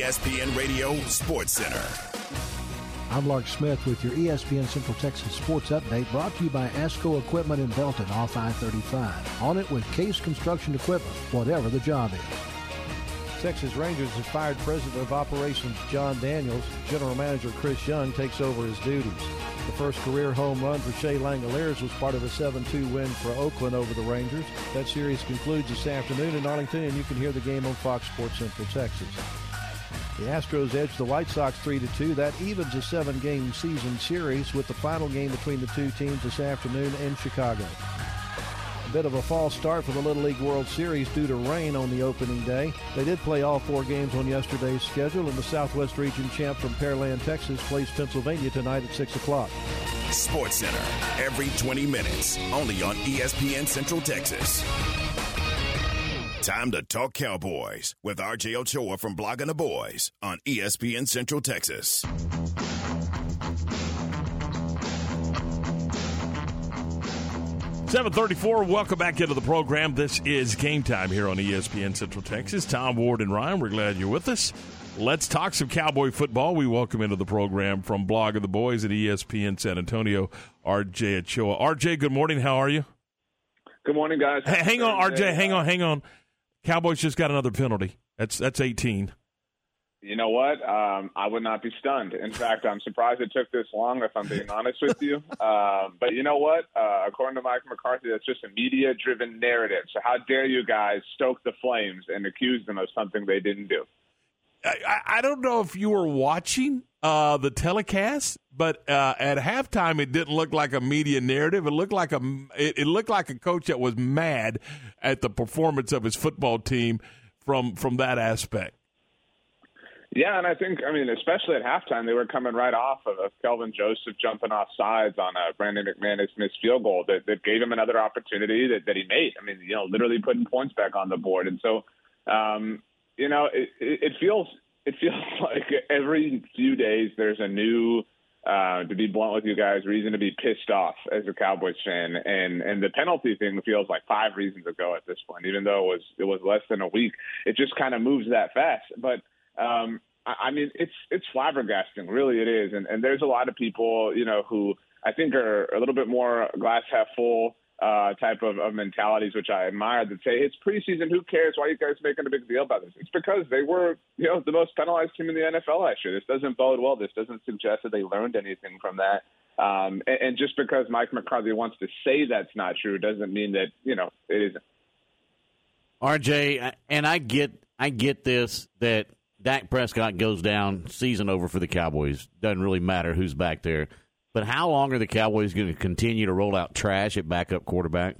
ESPN Radio Sports Center. I'm Lark Smith with your ESPN Central Texas Sports Update brought to you by ASCO Equipment in Belton off I-35. On it with Case Construction Equipment, whatever the job is. Texas Rangers has fired President of Operations Jon Daniels. General Manager Chris Young takes over his duties. The first career home run for Shea Langeliers was part of a 7-2 win for Oakland over the Rangers. That series concludes this afternoon in Arlington, and you can hear the game on Fox Sports Central Texas. The Astros edged the White Sox 3-2. That evens a seven-game season series with the final game between the two teams this afternoon in Chicago. A bit of a false start for the Little League World Series due to rain on the opening day. They did play all four games on yesterday's schedule, and the Southwest Region champ from Pearland, Texas, plays Pennsylvania tonight at 6 o'clock. Sports Center, every 20 minutes, only on ESPN Central Texas. Time to talk Cowboys with RJ Ochoa from Blogging the Boys on ESPN Central Texas. 734, welcome back into the program. This is game time here on ESPN Central Texas. Tom Ward and Ryan, we're glad you're with us. Let's talk some Cowboy football. We welcome into the program from Blogging the Boys at ESPN San Antonio, RJ Ochoa. RJ, good morning. How are you? Good morning, guys. Hey, hang on, RJ. Hang on, hang on. Cowboys just got another penalty. That's that's 18. You know what? Um, I would not be stunned. In fact, I'm surprised it took this long, if I'm being honest with you. Um, but you know what? Uh, according to Mike McCarthy, that's just a media driven narrative. So, how dare you guys stoke the flames and accuse them of something they didn't do? I, I don't know if you were watching uh, the telecast, but uh, at halftime it didn't look like a media narrative. It looked like a it, it looked like a coach that was mad at the performance of his football team from from that aspect. Yeah, and I think, I mean, especially at halftime, they were coming right off of, Kelvin Joseph jumping off sides on a Brandon McManus missed field goal that, that gave him another opportunity that, that he made. I mean, you know, literally putting points back on the board. And so, um, you know, it, it, it feels it feels like every few days there's a new, uh, to be blunt with you guys, reason to be pissed off as a Cowboys fan. And and the penalty thing feels like five reasons ago at this point, even though it was it was less than a week. It just kind of moves that fast, but um, I, I mean, it's it's flabbergasting, really it is. And and there's a lot of people, you know, who I think are a little bit more glass half full uh, type of, of mentalities, which I admire. That say it's preseason, who cares? Why are you guys making a big deal about this? It's because they were, you know, the most penalized team in the NFL last year. This doesn't bode well. This doesn't suggest that they learned anything from that. Um, and, and just because Mike McCarthy wants to say that's not true doesn't mean that you know it isn't. RJ, and I get I get this that Dak Prescott goes down, season over for the Cowboys. Doesn't really matter who's back there. But how long are the Cowboys going to continue to roll out trash at backup quarterback?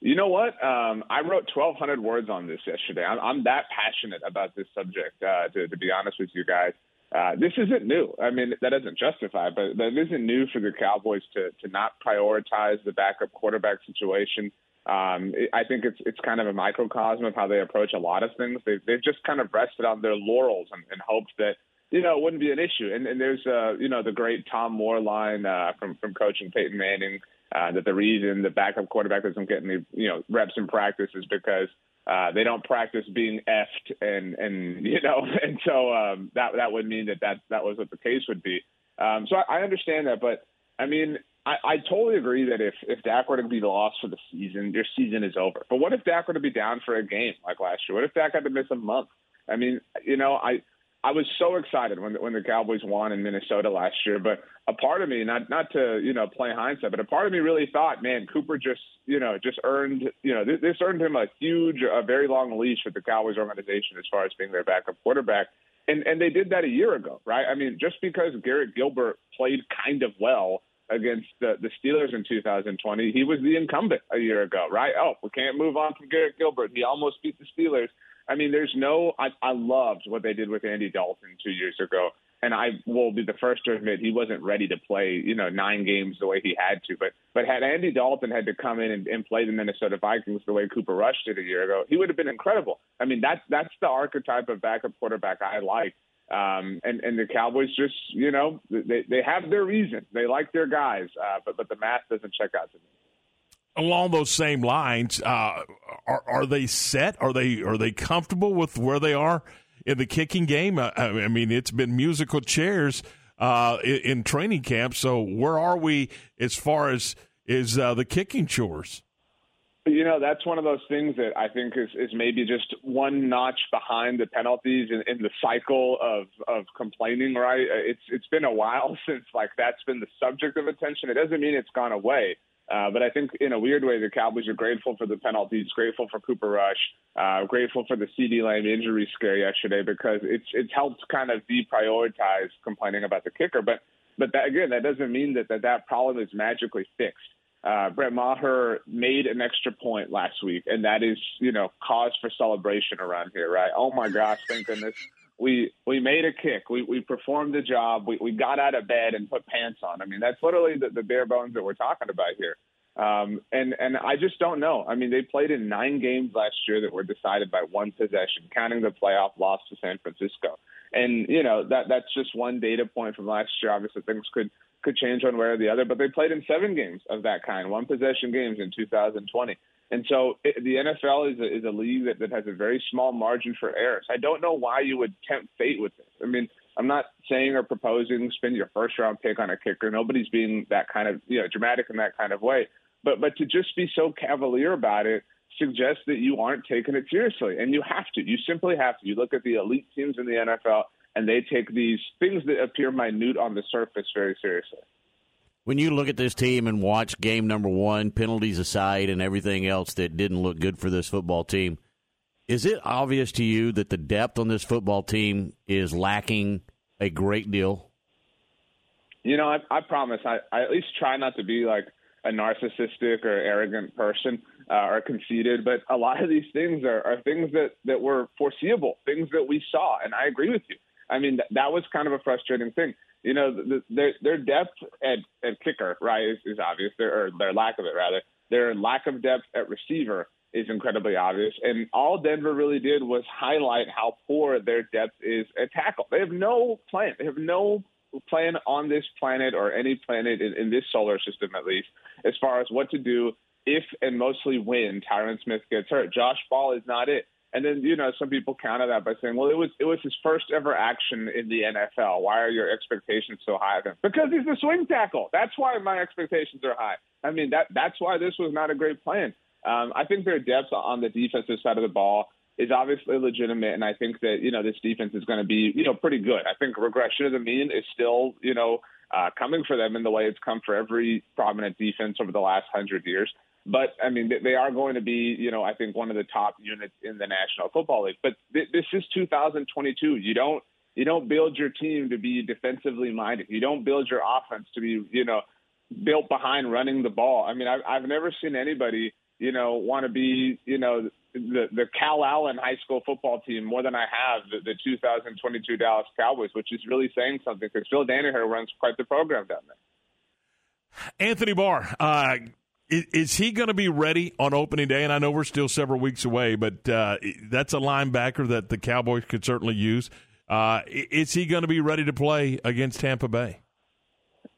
You know what? Um, I wrote 1,200 words on this yesterday. I'm, I'm that passionate about this subject, uh, to, to be honest with you guys. Uh, this isn't new. I mean, that doesn't justify, but that isn't new for the Cowboys to to not prioritize the backup quarterback situation. Um, I think it's it's kind of a microcosm of how they approach a lot of things. They've they've just kind of rested on their laurels and, and hoped that you know it wouldn't be an issue. And, and there's uh, you know the great Tom Moore line uh, from from coaching Peyton Manning uh, that the reason the backup quarterback doesn't get any you know reps in practice is because uh, they don't practice being effed and and you know and so um, that that would mean that that that was what the case would be. Um, so I, I understand that, but I mean I, I totally agree that if if Dak were to be lost for the season, your season is over. But what if Dak were to be down for a game like last year? What if Dak had to miss a month? I mean, you know, I I was so excited when when the Cowboys won in Minnesota last year, but a part of me, not not to you know play hindsight, but a part of me really thought, man, Cooper just you know just earned you know this, this earned him a huge, a very long leash with the Cowboys organization as far as being their backup quarterback. And and they did that a year ago, right? I mean, just because Garrett Gilbert played kind of well against the, the Steelers in 2020. He was the incumbent a year ago, right? Oh, we can't move on from Garrett Gilbert. He almost beat the Steelers. I mean, there's no. I, I loved what they did with Andy Dalton two years ago, and I will be the first to admit he wasn't ready to play, you know, nine games the way he had to. But but had Andy Dalton had to come in and, and play the Minnesota Vikings the way Cooper Rush did a year ago, he would have been incredible. I mean, that's that's the archetype of backup quarterback I like. Um, and, and the Cowboys just, you know, they, they have their reason. They like their guys, uh, but, but the math doesn't check out to me along those same lines, uh, are are they set? Are they are they comfortable with where they are in the kicking game? Uh, I mean, it's been musical chairs uh, in, in, training camp. So where are we as far as is uh, the kicking chores? You know, that's one of those things that I think is, is maybe just one notch behind the penalties in, in the cycle of, of complaining, right? It's it's been a while since like that's been the subject of attention. It doesn't mean it's gone away. Uh, but I think in a weird way, the Cowboys are grateful for the penalties, grateful for Cooper Rush, uh, grateful for the CeeDee Lamb injury scare yesterday because it's it's helped kind of deprioritize complaining about the kicker. But but that, again, that doesn't mean that that, that problem is magically fixed. Uh, Brett Maher made an extra point last week, and that is, you know, cause for celebration around here, right? Oh my gosh, thank goodness we we made a kick. We we performed the job. We we got out of bed and put pants on. I mean, that's literally the, the bare bones that we're talking about here. Um, and and I just don't know. I mean, they played in nine games last year that were decided by one possession, counting the playoff loss to San Francisco. And you know that that's just one data point from last year. Obviously, things could could change one way or the other, but they played in seven games of that kind, one possession games in 2020. And so it, the NFL is a, is a league that, that has a very small margin for errors. I don't know why you would tempt fate with this. I mean, I'm not saying or proposing spend your first round pick on a kicker. Nobody's being that kind of you know dramatic in that kind of way. But but to just be so cavalier about it suggests that you aren't taking it seriously, and you have to. You simply have to. You look at the elite teams in the NFL, and they take these things that appear minute on the surface very seriously. When you look at this team and watch game number one, penalties aside and everything else that didn't look good for this football team, is it obvious to you that the depth on this football team is lacking a great deal? You know, I, I promise. I, I at least try not to be like a narcissistic or arrogant person uh, or conceited, but a lot of these things are, are things that, that were foreseeable, things that we saw. And I agree with you. I mean, th- that was kind of a frustrating thing. You know, the, their, their depth at, at kicker, right, is, is obvious, their, or their lack of it, rather. Their lack of depth at receiver is incredibly obvious. And all Denver really did was highlight how poor their depth is at tackle. They have no plan. They have no plan on this planet or any planet in, in this solar system, at least, as far as what to do if and mostly when Tyron Smith gets hurt. Josh Ball is not it. And then you know some people counter that by saying, "Well, it was it was his first ever action in the NFL. Why are your expectations so high of him?" Because he's the swing tackle. That's why my expectations are high. I mean that that's why this was not a great plan. Um, I think their depth on the defensive side of the ball is obviously legitimate, and I think that you know this defense is going to be you know pretty good. I think regression of the mean is still you know uh, coming for them in the way it's come for every prominent defense over the last hundred years. But I mean, they are going to be, you know, I think one of the top units in the National Football League. But th- this is 2022. You don't you don't build your team to be defensively minded. You don't build your offense to be, you know, built behind running the ball. I mean, I've, I've never seen anybody, you know, want to be, you know, the the Calallen high school football team more than I have the, the 2022 Dallas Cowboys, which is really saying something because Phil Danaher runs quite the program down there. Anthony Barr, uh, is, he going to be ready on opening day? And I know we're still several weeks away, but uh, that's a linebacker that the Cowboys could certainly use. Uh, is he going to be ready to play against Tampa Bay?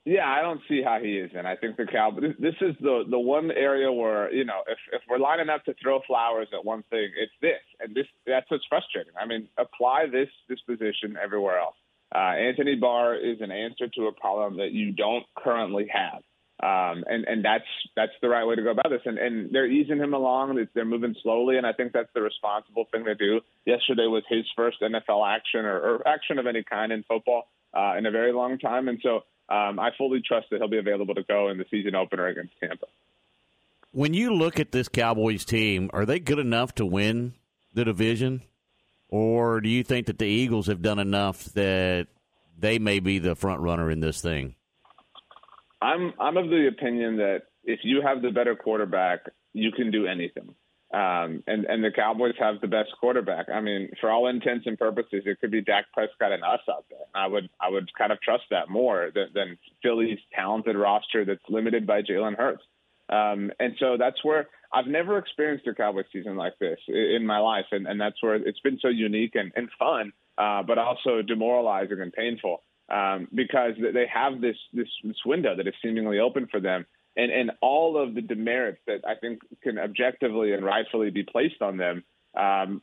Yeah, I don't see how he is, and I think the Cowboys. This is the the one area where you know if if we're lining up to throw flowers at one thing, it's this, and this that's what's frustrating. I mean, apply this this position everywhere else. Uh, Anthony Barr is an answer to a problem that you don't currently have. Um, and and that's that's the right way to go about this. And and they're easing him along. They're moving slowly, and I think that's the responsible thing to do. Yesterday was his first NFL action or, or action of any kind in football uh, in a very long time, and so um, I fully trust that he'll be available to go in the season opener against Tampa. When you look at this Cowboys team, are they good enough to win the division, or do you think that the Eagles have done enough that they may be the front runner in this thing? I'm I'm of the opinion that if you have the better quarterback, you can do anything. Um, and and the Cowboys have the best quarterback. I mean, for all intents and purposes, it could be Dak Prescott and us out there. I would I would kind of trust that more than, than Philly's talented roster that's limited by Jalen Hurts. Um, and so that's where I've never experienced a Cowboys season like this in my life, and, and that's where it's been so unique and, and fun, uh, but also demoralizing and painful um, because they have this, this this window that is seemingly open for them, and and all of the demerits that I think can objectively and rightfully be placed on them. Um,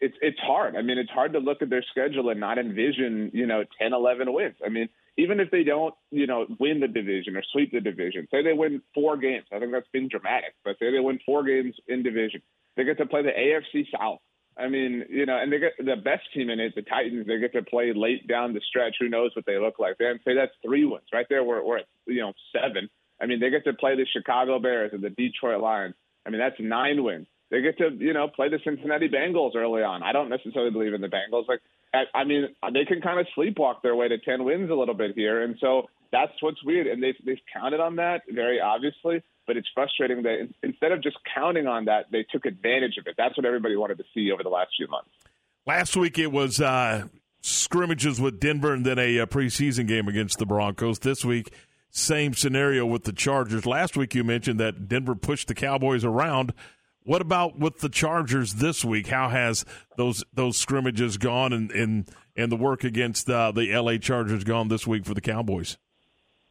it's it's hard. I mean, it's hard to look at their schedule and not envision you know 10, 11 wins. I mean, even if they don't you know win the division or sweep the division, say they win four games. I think that's being dramatic, but say they win four games in division, they get to play the AFC South I mean, you know, and they get the best team in it, the Titans. They get to play late down the stretch. Who knows what they look like? Then say that's three wins right there. We're, we're at you know seven. I mean, they get to play the Chicago Bears and the Detroit Lions. I mean, that's nine wins. They get to you know play the Cincinnati Bengals early on. I don't necessarily believe in the Bengals. Like, I, I mean, they can kind of sleepwalk their way to ten wins a little bit here, and so that's what's weird. And they've they've counted on that very obviously but it's frustrating that instead of just counting on that, they took advantage of it. That's what everybody wanted to see over the last few months. Last week it was uh, scrimmages with Denver and then a, a, preseason game against the Broncos. This week, same scenario with the Chargers. Last week you mentioned that Denver pushed the Cowboys around. What about with the Chargers this week? How has those those scrimmages gone, and and, and the work against uh, the L.A. Chargers gone this week for the Cowboys?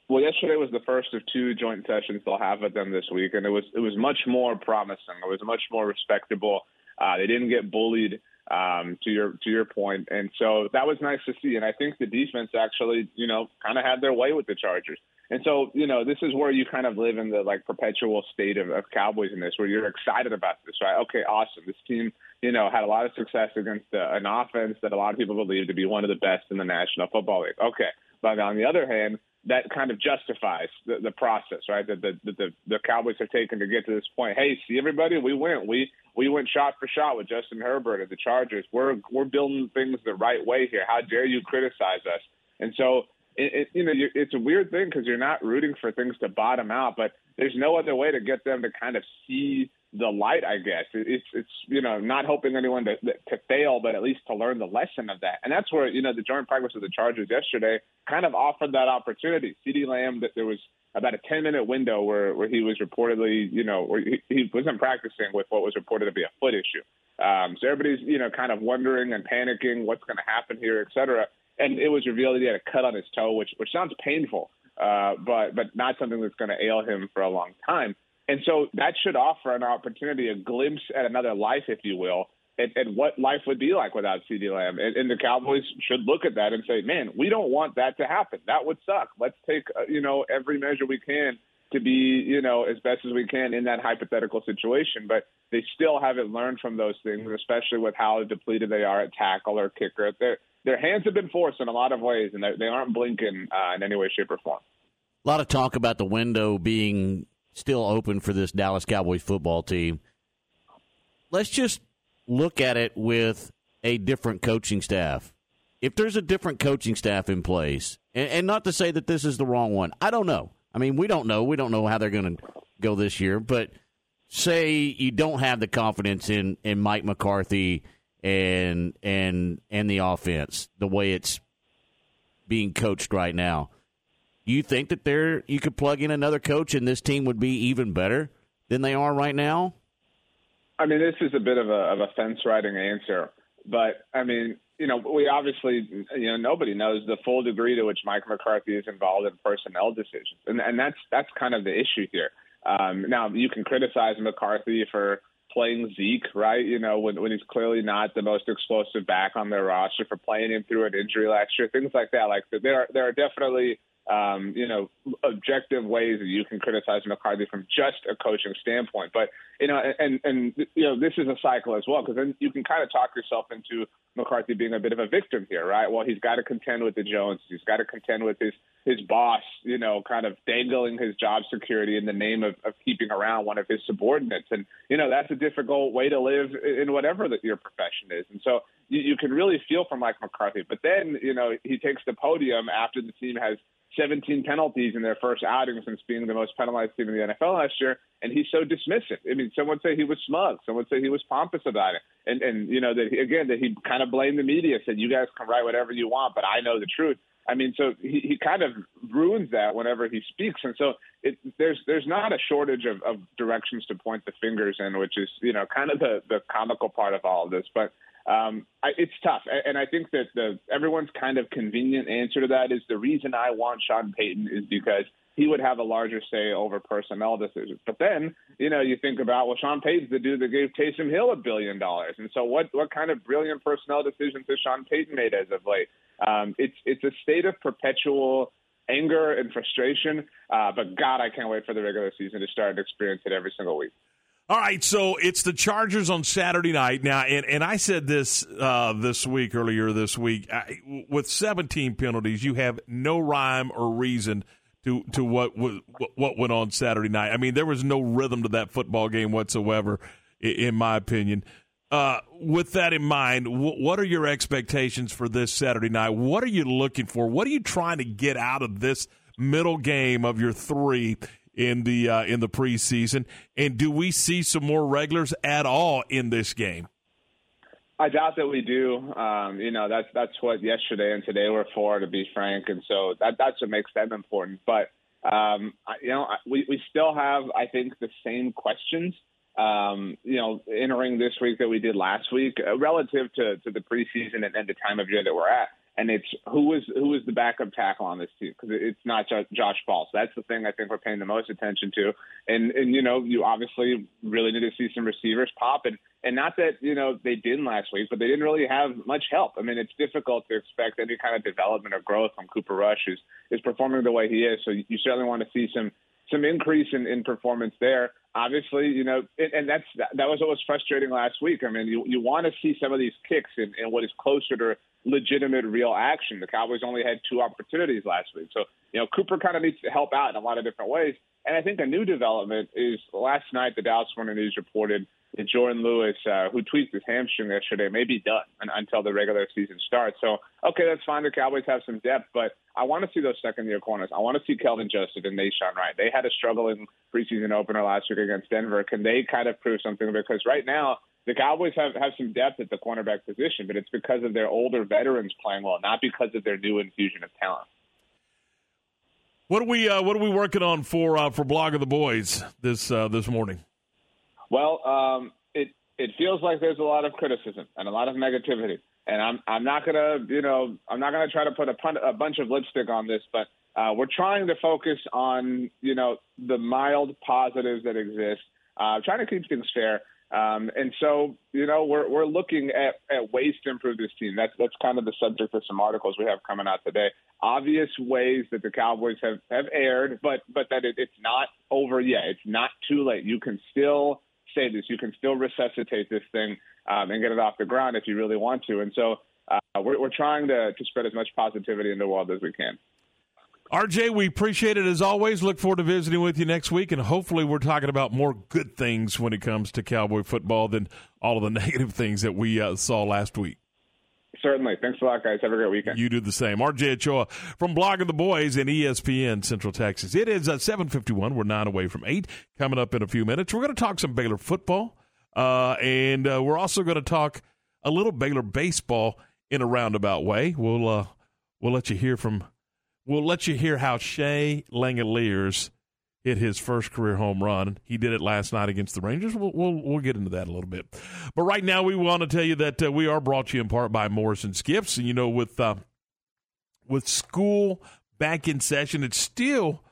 Well, yesterday was the first of two joint sessions they'll have with them this week, and it was it was much more promising. It was much more respectable. Uh, they didn't get bullied um, to your to your point, and so that was nice to see. And I think the defense actually, you know, kind of had their way with the Chargers. And so, you know, this is where you kind of live in the like perpetual state of, of Cowboys in this, where you're excited about this, right? Okay, awesome. This team, you know, had a lot of success against uh, an offense that a lot of people believe to be one of the best in the National Football League. Okay, but on the other hand, that kind of justifies the, the process, right? That the, the, the Cowboys have taken to get to this point. Hey, see everybody, we went, we we went shot for shot with Justin Herbert and the Chargers. We're we're building things the right way here. How dare you criticize us? And so, it, it, you know, it's a weird thing because you're not rooting for things to bottom out, but there's no other way to get them to kind of see the light, I guess. It's it's you know not hoping anyone to to fail, but at least to learn the lesson of that. And that's where you know the joint practice of the Chargers yesterday kind of offered that opportunity. CeeDee Lamb, that there was about a 10 minute window where where he was reportedly you know where he, he wasn't practicing with what was reported to be a foot issue. Um, so everybody's you know kind of wondering and panicking what's going to happen here, et cetera. And it was revealed that he had a cut on his toe, which which sounds painful, uh, but but not something that's going to ail him for a long time. And so that should offer an opportunity, a glimpse at another life, if you will, and, and what life would be like without CeeDee Lamb. And, and the Cowboys should look at that and say, man, we don't want that to happen. That would suck. Let's take, uh, you know, every measure we can to be, you know, as best as we can in that hypothetical situation. But they still haven't learned from those things, especially with how depleted they are at tackle or kicker. Their, their hands have been forced in a lot of ways, and they aren't blinking uh, in any way, shape, or form. A lot of talk about the window being still open for this Dallas Cowboys football team. Let's just look at it with a different coaching staff. If there's a different coaching staff in place, and, and not to say that this is the wrong one, I don't know. I mean, we don't know. We don't know how they're going to go this year, but say you don't have the confidence in, in Mike McCarthy and and and the offense the way it's being coached right now you think that there you could plug in another coach and this team would be even better than they are right now? I mean, this is a bit of a, of a fence riding answer, but I mean, you know, we obviously, you know, nobody knows the full degree to which Mike McCarthy is involved in personnel decisions, and and that's that's kind of the issue here. Um, now, you can criticize McCarthy for playing Zeke, right? You know, when when he's clearly not the most explosive back on their roster, for playing him through an injury last year, things like that. Like there are there are definitely um, you know, objective ways that you can criticize McCarthy from just a coaching standpoint. But you know, and and you know, this is a cycle as well because then you can kind of talk yourself into McCarthy being a bit of a victim here, right? Well, he's got to contend with the Jones, he's got to contend with his his boss, you know, kind of dangling his job security in the name of, of keeping around one of his subordinates, and you know, that's a difficult way to live in whatever that your profession is, and so you, you can really feel for Mike McCarthy. But then, you know, he takes the podium after the team has 17 penalties in their first outing since being the most penalized team in the NFL last year, and he's so dismissive. I mean, some would say he was smug, some would say he was pompous about it, and and you know that he, again that he kind of blamed the media, said you guys can write whatever you want, but I know the truth. I mean, so he, he kind of ruins that whenever he speaks, and so it, there's there's not a shortage of, of directions to point the fingers in, which is you know kind of the the comical part of all of this, but um, I, it's tough, and I think that the everyone's kind of convenient answer to that is the reason I want Sean Payton is because he would have a larger say over personnel decisions. But then, you know, you think about well, Sean Payton's the dude that gave Taysom Hill a billion dollars, and so what? What kind of brilliant personnel decisions has Sean Payton made as of late? Um, it's it's a state of perpetual anger and frustration. Uh, but God, I can't wait for the regular season to start and experience it every single week. All right, so it's the Chargers on Saturday night now, and, and I said this uh, this week earlier this week. I, with 17 penalties, you have no rhyme or reason to to what what went on Saturday night. I mean, there was no rhythm to that football game whatsoever, in my opinion. Uh, with that in mind, what are your expectations for this Saturday night? What are you looking for? What are you trying to get out of this middle game of your three in the uh, in the preseason? And do we see some more regulars at all in this game? I doubt that we do. Um, you know, that's that's what yesterday and today were for, to be frank, and so that that's what makes them important. But um, I, you know, we we still have, I think, the same questions um, you know, entering this week that we did last week, uh, relative to, to the preseason and, and the time of year that we're at. And it's who is who is the backup tackle on this team because it's not just Josh Ball. So that's the thing I think we're paying the most attention to. And and you know you obviously really need to see some receivers pop and and not that you know they didn't last week, but they didn't really have much help. I mean, it's difficult to expect any kind of development or growth from Cooper Rush, who's is performing the way he is. So you certainly want to see some some increase in, in performance there. Obviously, you know, and, and that's that, that was what was frustrating last week. I mean, you you want to see some of these kicks in, in what is closer to legitimate, real action. The Cowboys only had two opportunities last week, so you know Cooper kind of needs to help out in a lot of different ways. And I think a new development is last night the Dallas Morning News reported that Jourdan Lewis, uh, who tweaked his hamstring yesterday, may be done until the regular season starts. So, okay, that's fine. The Cowboys have some depth, but I want to see those second year corners. I want to see Kelvin Joseph and Nahshon Wright. They had a struggling preseason opener last week against Denver. Can they kind of prove something? Because right now, the Cowboys have, have some depth at the cornerback position, but it's because of their older veterans playing well, not because of their new infusion of talent. What are we uh, What are we working on for uh, for Blogging the Boys this uh, this morning? Well, um, it it feels like there's a lot of criticism and a lot of negativity, and I'm I'm not gonna you know I'm not gonna try to put a, pun- a bunch of lipstick on this, but uh, we're trying to focus on you know the mild positives that exist, uh, trying to keep things fair. Um, and so, you know, we're we're looking at, at ways to improve this team. That's that's kind of the subject of some articles we have coming out today. Obvious ways that the Cowboys have have aired, but but that it, it's not over yet. It's not too late. You can still this. You can still resuscitate this thing um, and get it off the ground if you really want to. And so, uh, we're we're trying to to spread as much positivity in the world as we can. RJ, we appreciate it as always. Look forward to visiting with you next week, and hopefully, we're talking about more good things when it comes to Cowboy football than all of the negative things that we uh, saw last week. Certainly. Thanks a lot, guys. Have a great weekend. You do the same. RJ Ochoa from Blogging the Boys in ESPN Central Texas. It is uh, 751. We're nine away from eight. Coming up in a few minutes, we're going to talk some Baylor football, uh, and uh, we're also going to talk a little Baylor baseball in a roundabout way. We'll uh, we'll let you hear from We'll let you hear how Shea Langeliers hit his first career home run. He did it last night against the Rangers. We'll, we'll, we'll get into that a little bit. But right now, we want to tell you that uh, we are brought to you in part by Morrison's Gifts. And, you know, with, uh, with school back in session, it's still.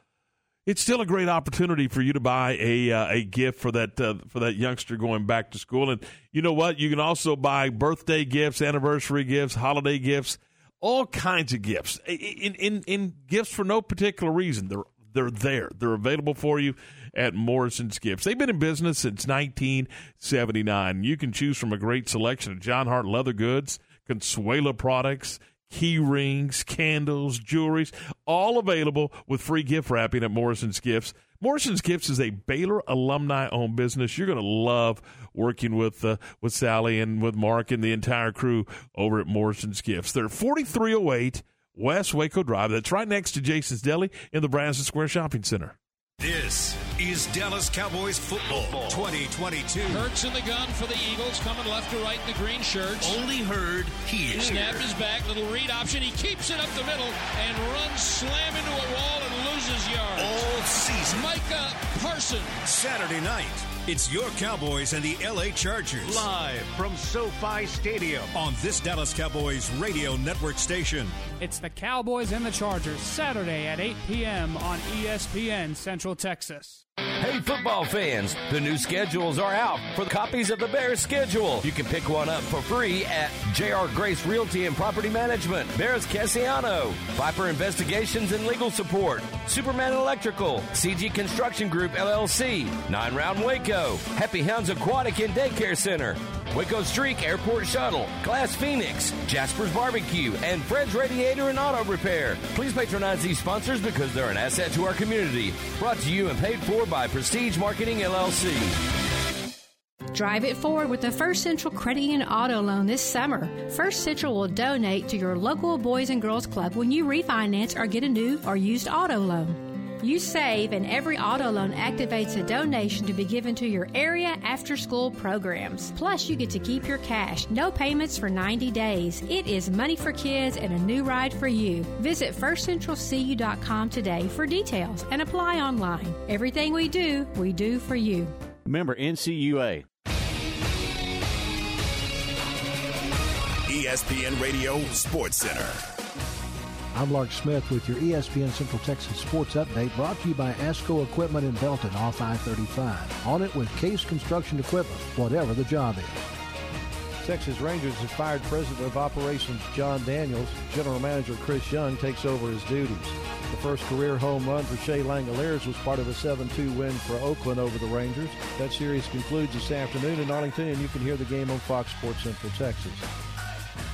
It's still a great opportunity for you to buy a uh, a gift for that uh, for that youngster going back to school, and you know what? You can also buy birthday gifts, anniversary gifts, holiday gifts all kinds of gifts in, in, in gifts for no particular reason. They're they're there. They're available for you at Morrison's Gifts. They've been in business since 1979. You can choose from a great selection of Jon Hart leather goods, Consuela products, key rings, candles, jewelries, all available with free gift wrapping at Morrison's Gifts. Morrison's Gifts is a Baylor alumni owned business. You're going to love working with uh, with Sally and with Mark and the entire crew over at Morrison's Gifts. They're 4308 West Waco Drive. That's right next to Jason's Deli in the Branson Square Shopping Center. This is Dallas Cowboys football 2022. Hurts in the gun for the Eagles, coming left to right in the green shirts. Only heard here. Snap is back, little read option. He keeps it up the middle and runs slam into a wall and loses yards. All season. Micah Parsons. Saturday night. It's your Cowboys and the LA Chargers. Live from SoFi Stadium. On this Dallas Cowboys radio network station. It's the Cowboys and the Chargers, Saturday at 8 p.m. on ESPN Central Texas. Hey, football fans, the new schedules are out for copies of the Bears schedule. You can pick one up for free at JR Grace Realty and Property Management, Bears Cassiano, Viper Investigations and Legal Support, Superman Electrical, CG Construction Group LLC, Nine Round Waco, Happy Hounds Aquatic and Daycare Center, Waco Streak Airport Shuttle, Glass Phoenix, Jasper's Barbecue, and Fred's Radiator and Auto Repair. Please patronize these sponsors because they're an asset to our community. Brought to you and paid for by Prestige Marketing LLC. Drive it forward with the First Central Credit Union Auto Loan this summer. First Central will donate to your local Boys and Girls Club when you refinance or get a new or used auto loan. You save, and every auto loan activates a donation to be given to your area after school programs. Plus, you get to keep your cash. No payments for 90 days. It is money for kids and a new ride for you. Visit firstcentralcu.com today for details and apply online. Everything we do, we do for you. Remember, NCUA. ESPN Radio Sports Center. I'm Lark Smith with your ESPN Central Texas Sports Update brought to you by ASCO Equipment in Belton off I-35. On it with Case Construction Equipment, whatever the job is. Texas Rangers have fired President of Operations Jon Daniels. General Manager Chris Young takes over his duties. The first career home run for Shea Langeliers was part of a 7-2 win for Oakland over the Rangers. That series concludes this afternoon in Arlington, and you can hear the game on Fox Sports Central Texas.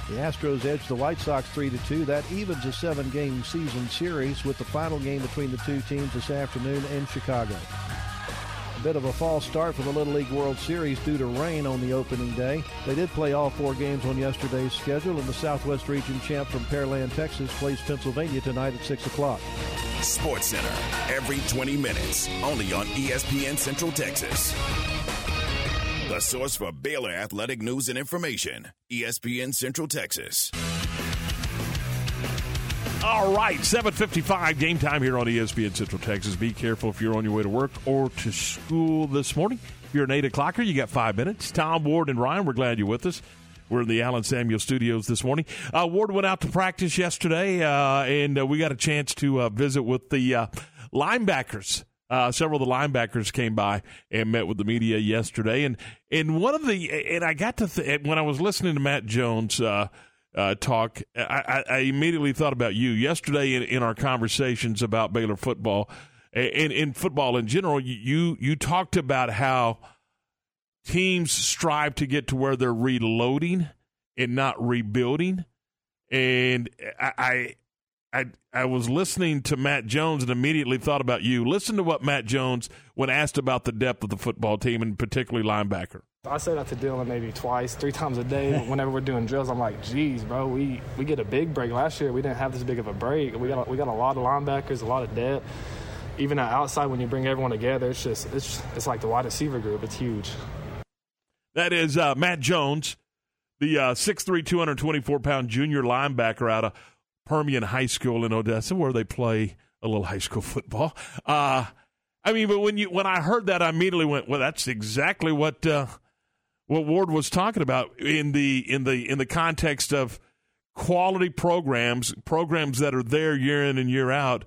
The Astros edge the White Sox 3-2. That evens a seven-game season series with the final game between the two teams this afternoon in Chicago. A bit of a false start for the Little League World Series due to rain on the opening day. They did play all four games on yesterday's schedule, and the Southwest Region champ from Pearland, Texas, plays Pennsylvania tonight at 6 o'clock. Sports Center, every 20 minutes, only on ESPN Central Texas. The source for Baylor athletic news and information, ESPN Central Texas. All right, 7:55 game time here on ESPN Central Texas. Be careful if you're on your way to work or to school this morning. If you're an eight o'clocker, you got five minutes. Tom Ward and Ryan, we're glad you're with us. We're in the Allen Samuel Studios this morning. Uh, Ward went out to practice yesterday, uh, and uh, we got a chance to uh, visit with the uh, linebackers. Uh, several of the linebackers came by and met with the media yesterday, and and one of the and I got to th- when I was listening to Matt Jones uh, uh, talk, I, I, immediately thought about you yesterday in, in our conversations about Baylor football and in football in general. You you talked about how teams strive to get to where they're reloading and not rebuilding, and I I I I was listening to Matt Jones and immediately thought about you. Listen to what Matt Jones when asked about the depth of the football team and particularly linebacker. I say that to Dylan maybe twice, three times a day. Whenever we're doing drills, I'm like, "Geez, bro, we, we get a big break. Last year, we didn't have this big of a break. We got we got a lot of linebackers, a lot of depth. Even outside, when you bring everyone together, it's just it's it's like the wide receiver group. It's huge." That is uh, Matt Jones, the uh, 6'3", 224 pound junior linebacker out of Permian High School in Odessa, where they play a little high school football. Uh, I mean, but when you when I heard that, I immediately went, "Well, that's exactly what uh, what Ward was talking about in the in the in the context of quality programs, programs that are there year in and year out.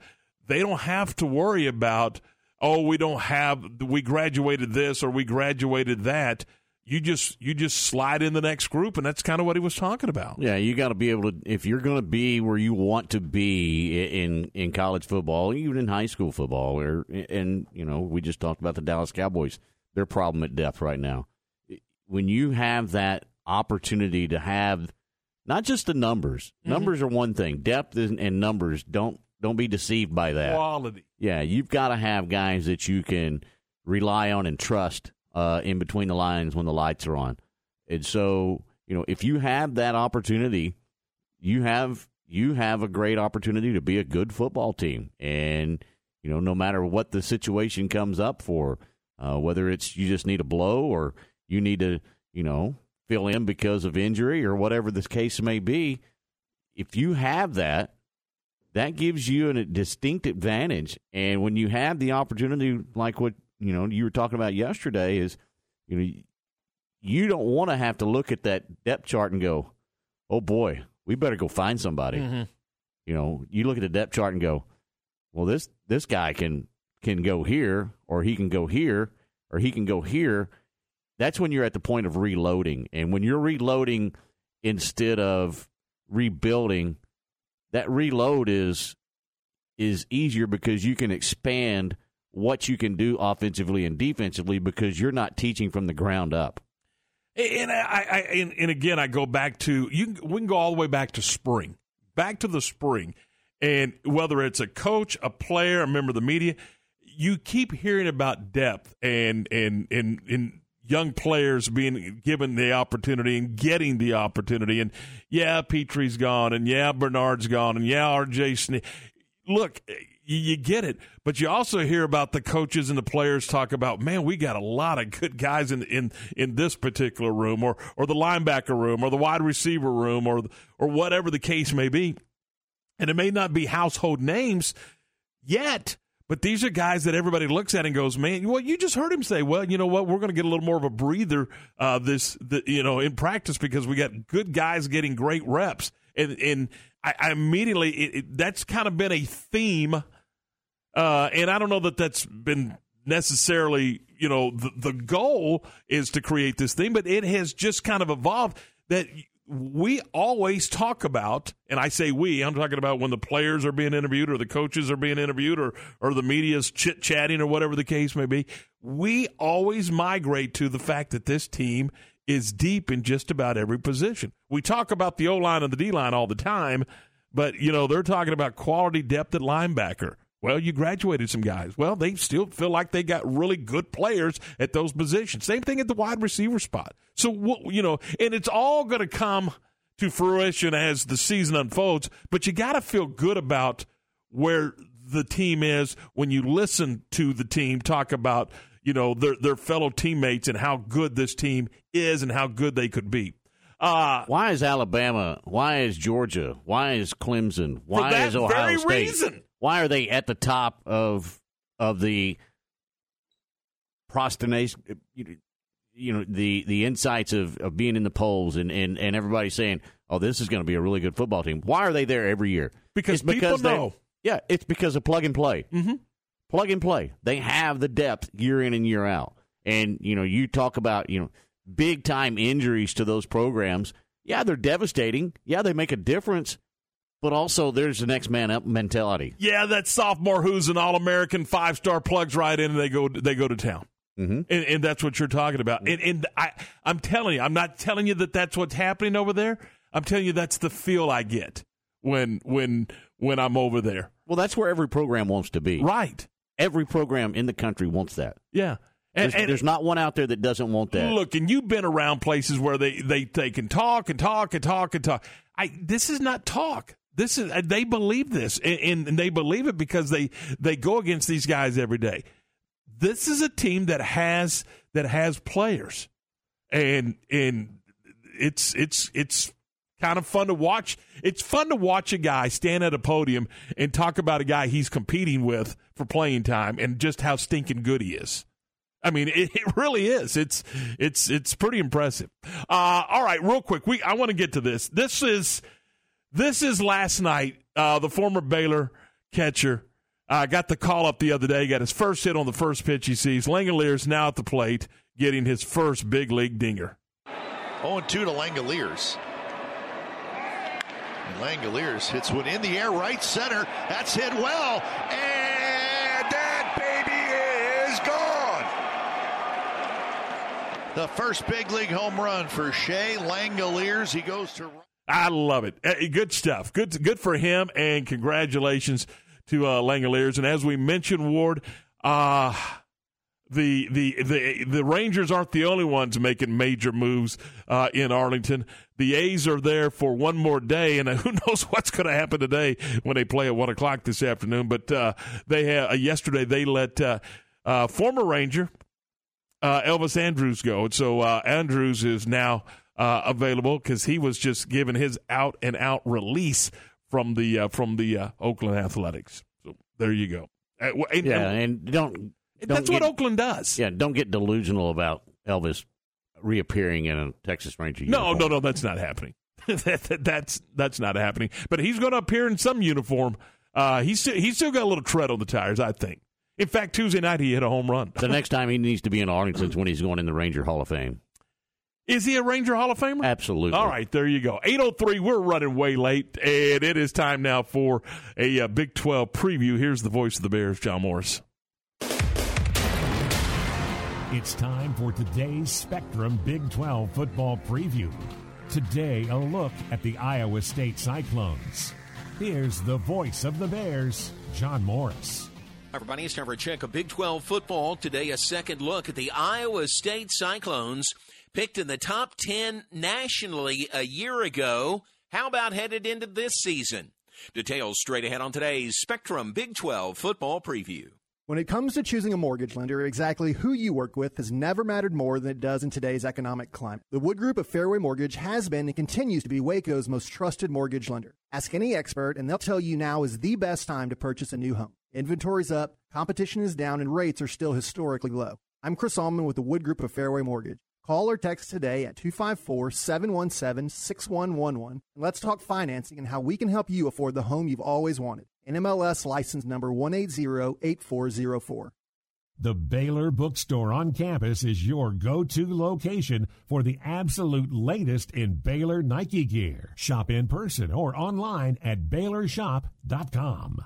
They don't have to worry about, oh, we don't have, we graduated this or we graduated that." You just you just slide in the next group and that's kind of what he was talking about. Yeah you got to be able to if you're going to be where you want to be in in college football even in high school football or and you know we just talked about the Dallas Cowboys their problem at depth right now. When you have that opportunity to have not just the numbers mm-hmm. numbers are one thing depth and numbers don't don't be deceived by that. Quality. Yeah you've got to have guys that you can rely on and trust uh, in between the lines when the lights are on. And so, you know, if you have that opportunity, you have you have a great opportunity to be a good football team. And you know, no matter what the situation comes up for, uh, whether it's you just need a blow or you need to, you know, fill in because of injury or whatever the case may be, if you have that, that gives you a distinct advantage. And when you have the opportunity, like what you know you were talking about yesterday is you know you don't want to have to look at that depth chart and go, "Oh boy, we better go find somebody." Mm-hmm. You know, you look at the depth chart and go, "Well, this this guy can can go here or he can go here or he can go here." That's when you're at the point of reloading. And when you're reloading instead of rebuilding, that reload is is easier because you can expand what you can do offensively and defensively because you're not teaching from the ground up. And I, I and, and, again, I go back to you. We can go all the way back to spring, back to the spring, and whether it's a coach, a player, a member of the media, you keep hearing about depth and and and and young players being given the opportunity and getting the opportunity. And yeah, Pitre's gone, and yeah, Bernard's gone, and yeah, R.J. Smith. Look, you, get it, but you also hear about the coaches and the players talk about, man, we got a lot of good guys in in in this particular room, or or the linebacker room, or the wide receiver room, or or whatever the case may be, and it may not be household names yet, But these are guys that everybody looks at and goes, man, well, you just heard him say, well, you know what, we're going to get a little more of a breather uh, this, the, you know, in practice because we got good guys getting great reps, and and I, I immediately it, it, that's kind of been a theme, uh, and I don't know that that's been necessarily, you know, the, the goal is to create this thing, but it has just kind of evolved that we always talk about, and I say we, I'm talking about when the players are being interviewed or the coaches are being interviewed or, or the media's chit chatting or whatever the case may be. We always migrate to the fact that this team is deep in just about every position. We talk about the O line and the D line all the time, but, you know, they're talking about quality depth at linebacker. Well, you graduated some guys. Well, they still feel like they got really good players at those positions. Same thing at the wide receiver spot. So, you know, and it's all going to come to fruition as the season unfolds, but you got to feel good about where the team is when you listen to the team talk about, you know, their, their fellow teammates and how good this team is and how good they could be. Uh, why is Alabama? Why is Georgia? Why is Clemson? Why is Ohio State? Reason. Why are they at the top of of the prostration? You know, the the insights of, of being in the polls and, and, and everybody saying, "Oh, this is going to be a really good football team." Why are they there every year? Because, it's because people know. Yeah, it's because of plug and play. Mm-hmm. Plug and play. They have the depth year in and year out. And you know, you talk about you know big time injuries to those programs. Yeah, they're devastating. Yeah, they make a difference but also there's the next man up mentality. Yeah, that sophomore who's an All American five star plugs right in and they go they go to town. Mm-hmm. And, and, that's what you're talking about. And, and I, I'm telling you, I'm not telling you that that's what's happening over there. I'm telling you that's the feel I get when when when I'm over there. Well, that's where every program wants to be. Right. Every program in the country wants that. Yeah. And, there's, and, there's, not one out there that doesn't want that. Look, and you've been around places where they, they, they can talk and talk and talk and talk. I, this is not talk this is they believe this and, and, they believe it because they they go against these guys every day this is a team that has that has players and and it's it's it's kind of fun to watch it's fun to watch a guy stand at a podium and talk about a guy he's competing with for playing time and just how stinking good he is I mean, it, it, really is. It's it's it's pretty impressive. Uh, all right, real quick, we I want to get to this. This is this is last night. Uh, the former Baylor catcher uh, got the call up the other day. Got his first hit on the first pitch he sees. Langeliers now at the plate, getting his first big league dinger. 0 2 to Langeliers. And Langeliers hits one in the air, right center. That's hit well. And that baby is gone. The first big league home run for Shea Langeliers. He goes to. I love it. Uh, good stuff. Good, good for him, and congratulations to uh, Langeliers. And as we mentioned, Ward, uh, the the the the Rangers aren't the only ones making major moves uh, in Arlington. The A's are there for one more day, and who knows what's going to happen today when they play at one o'clock this afternoon. But uh, they had uh, yesterday they let uh, uh, former Ranger uh, Elvis Andrus go, and so Andrus is now uh, available because he was just given his out and out release from the uh, from the uh, Oakland Athletics. So there you go. Uh, and, yeah, and don't. don't that's get, what Oakland does. Yeah, don't get delusional about Elvis reappearing in a Texas Ranger. No, uniform. no, no, no, that's not happening. that's that's not happening. But he's going to appear in some uniform. Uh, he's still, he's still got a little tread on the tires, I think. In fact, Tuesday night he hit a home run. the next time he needs to be in Arlington is when he's going in the Ranger Hall of Fame. Is he a Ranger Hall of Famer? Absolutely. All right, there you go. 803, we're running way late, and it is time now for a uh, Big 12 preview. Here's the voice of the Bears, John Morris. It's time for today's Spectrum Big 12 football preview. Today, a look at the Iowa State Cyclones. Here's the voice of the Bears, John Morris. Hi, everybody. It's time for a check of Big 12 football. Today, a second look at the Iowa State Cyclones picked in the top 10 nationally a year ago. How about headed into this season? Details straight ahead on today's Spectrum Big 12 football preview. When it comes to choosing a mortgage lender, exactly who you work with has never mattered more than it does in today's economic climate. The Wood Group of Fairway Mortgage has been and continues to be Waco's most trusted mortgage lender. Ask any expert, and they'll tell you now is the best time to purchase a new home. Inventory's up, competition is down, and rates are still historically low. I'm Chris Allman with the Wood Group of Fairway Mortgage. Call or text today at 254 717 6111 and let's talk financing and how we can help you afford the home you've always wanted. NMLS license number 1808404. The Baylor Bookstore on campus is your go to location for the absolute latest in Baylor Nike gear. Shop in person or online at BaylorShop.com.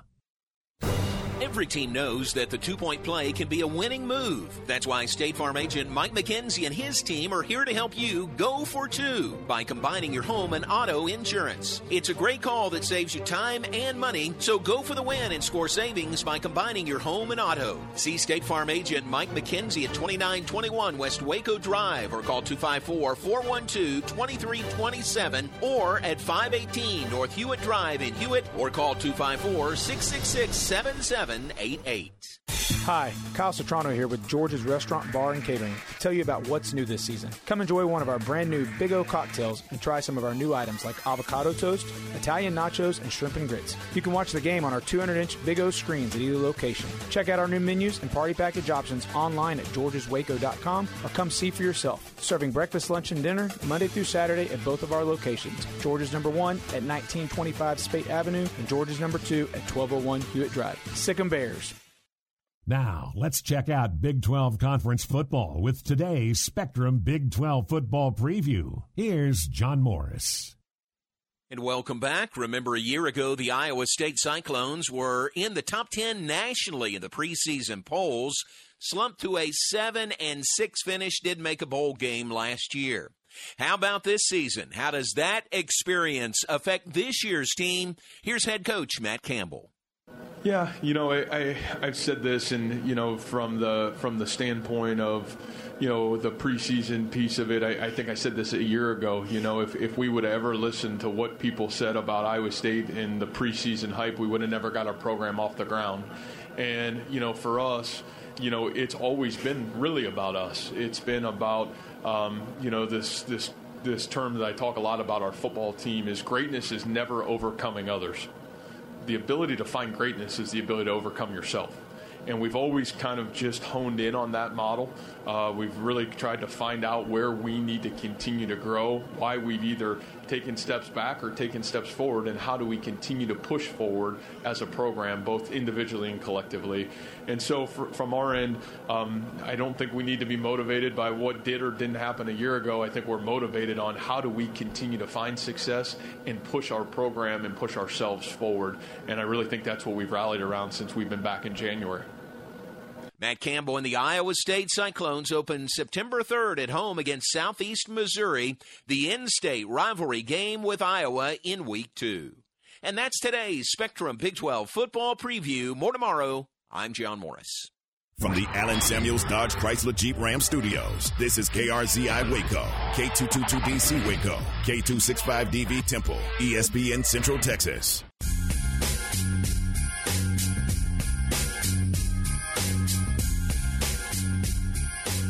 Every team knows that the two point play can be a winning move. That's why State Farm agent Mike McKenzie and his team are here to help you go for two by combining your home and auto insurance. It's a great call that saves you time and money, so go for the win and score savings by combining your home and auto. See State Farm agent Mike McKenzie at 2921 West Waco Drive or call 254 412 2327 or at 518 North Hewitt Drive in Hewitt or call 254 666 77 788. Hi, Kyle Sotrano here with George's Restaurant Bar and Catering to tell you about what's new this season. Come enjoy one of our brand new Big O cocktails and try some of our new items like avocado toast, Italian nachos, and shrimp and grits. You can watch the game on our 200 inch Big O screens at either location. Check out our new menus and party package options online at georgeswaco.com or come see for yourself. Serving breakfast, lunch, and dinner Monday through Saturday at both of our locations George's number one at 1925 Speight Avenue and George's number two at 1201 Hewitt Drive. Sick 'em Bears. Now, let's check out Big 12 Conference football with today's Spectrum Big 12 football preview. Here's John Morris. And welcome back. Remember, a year ago, the Iowa State Cyclones were in the top 10 nationally in the preseason polls, slumped to a 7 and 6 finish, did make a bowl game last year. How about this season? How does that experience affect this year's team? Here's head coach Matt Campbell. Yeah, you know, I, I have said this, and you know, from the from the standpoint of, you know, the preseason piece of it, I, I think I said this a year ago. You know, if if we would have ever listened to what people said about Iowa State in the preseason hype, we would have never got our program off the ground. And you know, for us, you know, it's always been really about us. It's been about, um, you know, this this this term that I talk a lot about our football team is greatness is never overcoming others the ability to find greatness is the ability to overcome yourself. And we've always kind of just honed in on that model. Uh, we've really tried to find out where we need to continue to grow, why we've either taken steps back or taken steps forward, and how do we continue to push forward as a program, both individually and collectively. And so, for, from our end, um, I don't think we need to be motivated by what did or didn't happen a year ago. I think we're motivated on how do we continue to find success and push our program and push ourselves forward. And I really think that's what we've rallied around since we've been back in January. Matt Campbell and the Iowa State Cyclones open September 3rd at home against Southeast Missouri, the in state rivalry game with Iowa in week two. And that's today's Spectrum Big 12 football preview. More tomorrow. I'm John Morris. From the Allen Samuels Dodge Chrysler Jeep Ram Studios, this is KRZI Waco, K222DC Waco, K265DV Temple, ESPN Central Texas.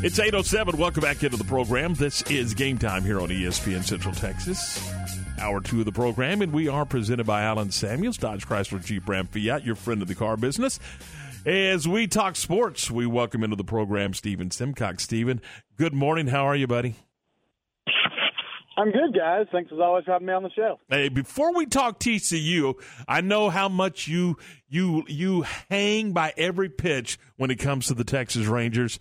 It's 807. Welcome back into the program. This is game time here on ESPN Central Texas. Hour two of the program, and we are presented by Allen Samuels, Dodge Chrysler Jeep Ram Fiat, your friend of the car business. As we talk sports, we welcome into the program Stephen Simcox. Stephen, good morning. How are you, buddy? I'm good, guys. Thanks as always for having me on the show. Hey, before we talk TCU, I know how much you you you hang by every pitch when it comes to the Texas Rangers.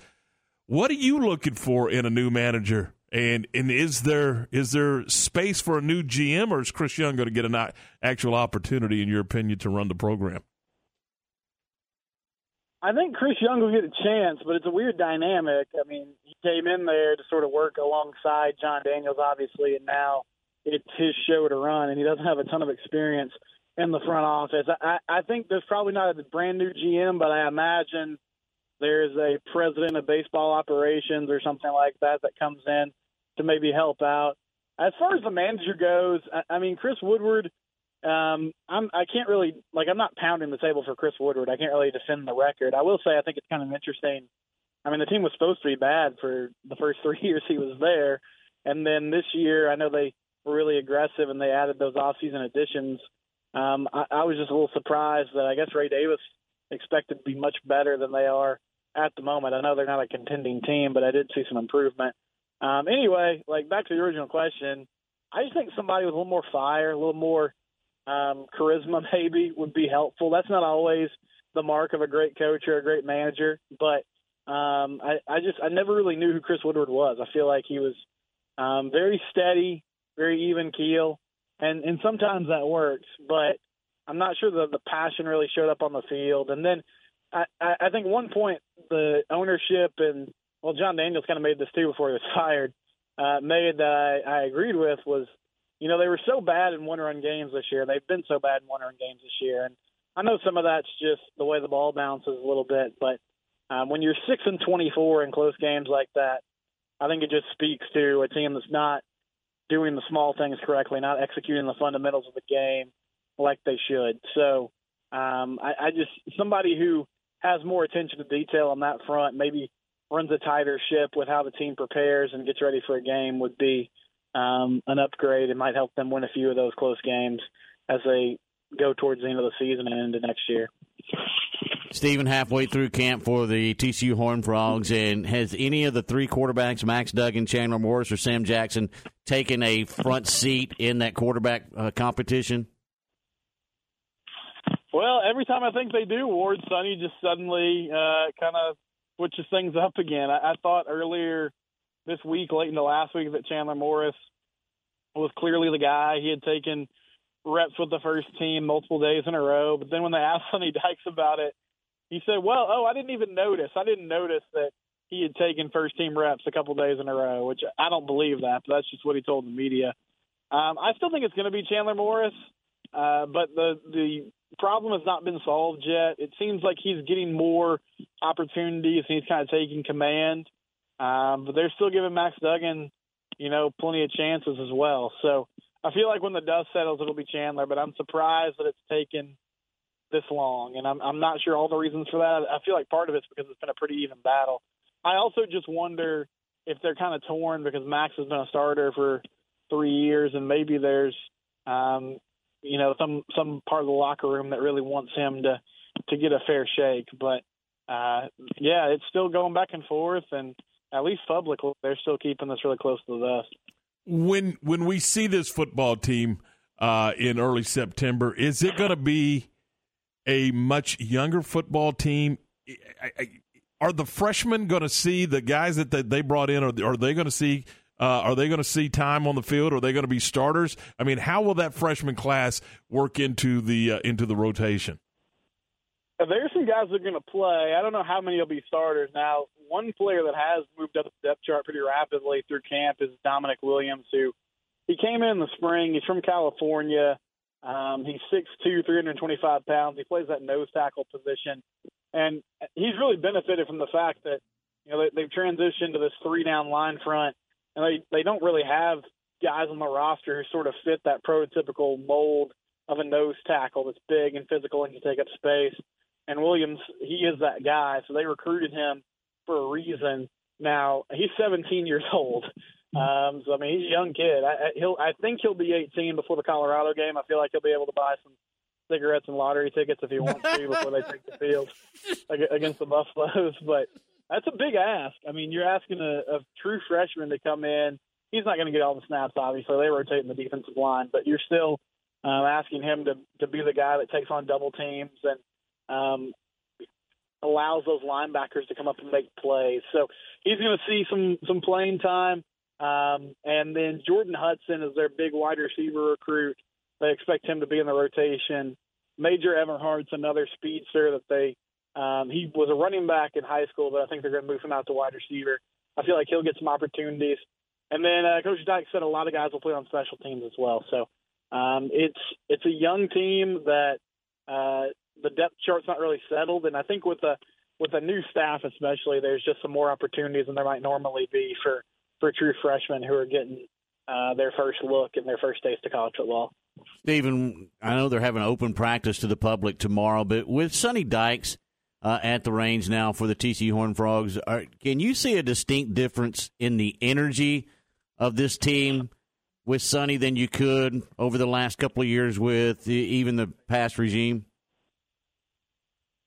What are you looking for in a new manager? And and is there is there space for a new GM, or is Chris Young going to get an actual opportunity, in your opinion, to run the program? I think Chris Young will get a chance, but it's a weird dynamic. I mean, he came in there to sort of work alongside Jon Daniels, obviously, and now it's his show to run, and he doesn't have a ton of experience in the front office. I, I think there's probably not a brand new GM, but I imagine there's a president of baseball operations or something like that that comes in to maybe help out. As far as the manager goes, I, I mean Chris Woodward. Um, I'm I can't really like I'm not pounding the table for Chris Woodward. I can't really defend the record. I will say I think it's kind of interesting. I mean the team was supposed to be bad for the first three years he was there, and then this year I know they were really aggressive and they added those off-season additions. Um, I, I was just a little surprised that I guess Ray Davis expected to be much better than they are at the moment. I know they're not a contending team, but I did see some improvement. Um, anyway, like back to the original question, I just think somebody with a little more fire, a little more um, charisma, maybe would be helpful. That's not always the mark of a great coach or a great manager, but um, I, I just I never really knew who Chris Woodward was. I feel like he was um, very steady, very even keel, and and sometimes that works, but I'm not sure that the passion really showed up on the field. And then I, I think one point the ownership and well, Jon Daniels kind of made this too before he was fired. Uh, made that I, I agreed with was, you know, they were so bad in one-run games this year. They've been so bad in one-run games this year, and I know some of that's just the way the ball bounces a little bit. But um, when you're six and 24 in close games like that, I think it just speaks to a team that's not doing the small things correctly, not executing the fundamentals of the game like they should. So um, I, I just somebody who has more attention to detail on that front, maybe runs a tighter ship with how the team prepares and gets ready for a game would be um, an upgrade. It might help them win a few of those close games as they go towards the end of the season and into next year. Stephen, halfway through camp for the TCU Horn Frogs, and has any of the three quarterbacks, Max Duggan, Chandler Morris, or Sam Jackson, taken a front seat in that quarterback uh, competition? Well, every time I think they do, Ward Sonny just suddenly uh, kind of switches things up again. I, I thought earlier this week, late into last week, that Chandler Morris was clearly the guy. He had taken reps with the first team multiple days in a row. But then when they asked Sonny Dykes about it, he said, "Well, oh, I didn't even notice. I didn't notice that he had taken first team reps a couple days in a row." Which I don't believe that, but that's just what he told the media. Um, I still think it's going to be Chandler Morris, uh, but the the problem has not been solved yet. It seems like he's getting more opportunities and he's kind of taking command. Um, but they're still giving Max Duggan, you know, plenty of chances as well. So I feel like when the dust settles, it'll be Chandler. But I'm surprised that it's taken this long, and I'm I'm not sure all the reasons for that. I feel like part of it's because it's been a pretty even battle. I also just wonder if they're kind of torn because Max has been a starter for three years, and maybe there's um, you know some some part of the locker room that really wants him to to get a fair shake. But uh, yeah, it's still going back and forth, and at least publicly, they're still keeping this really close to the vest. When when we see this football team uh, in early September, is it going to be a much younger football team? Are the freshmen going to see the guys that they brought in? Or are they going to see uh, are they going to see time on the field? Are they going to be starters? I mean, how will that freshman class work into the uh, into the rotation? There's some guys that are going to play. I don't know how many will be starters. Now, one player that has moved up the depth chart pretty rapidly through camp is Dominic Williams, who he came in, in the spring. He's from California. Um, he's 6'2", 325 pounds. He plays that nose tackle position, and he's really benefited from the fact that you know they, they've transitioned to this three down line front and they they don't really have guys on the roster who sort of fit that prototypical mold of a nose tackle that's big and physical and can take up space. And Williams, he is that guy, so they recruited him for a reason. Now he's 17 years old, um, so I mean he's a young kid. I, he'll I think he'll be 18 before the Colorado game. I feel like he'll be able to buy some cigarettes and lottery tickets if he wants to before they take the field against the Buffaloes. But that's a big ask. I mean, you're asking a, a true freshman to come in. He's not going to get all the snaps, obviously. They rotate in the defensive line, but you're still uh, asking him to to be the guy that takes on double teams and um, allows those linebackers to come up and make plays. So he's going to see some some playing time. Um, and then Jordan Hudson is their big wide receiver recruit. They expect him to be in the rotation. Major Everhart's another speedster that they um, he was a running back in high school, but I think they're going to move him out to wide receiver. I feel like he'll get some opportunities. And then uh, Coach Dyke said a lot of guys will play on special teams as well. So um, it's it's a young team that uh, the depth chart's not really settled, and I think with a with a new staff especially, there's just some more opportunities than there might normally be for for true freshmen who are getting uh, their first look and their first taste of college football. Stephen, I know they're having open practice to the public tomorrow, but with Sonny Dykes uh, at the range now for the TC Horn Frogs. Are, can you see a distinct difference in the energy of this team with Sonny than you could over the last couple of years with the, even the past regime?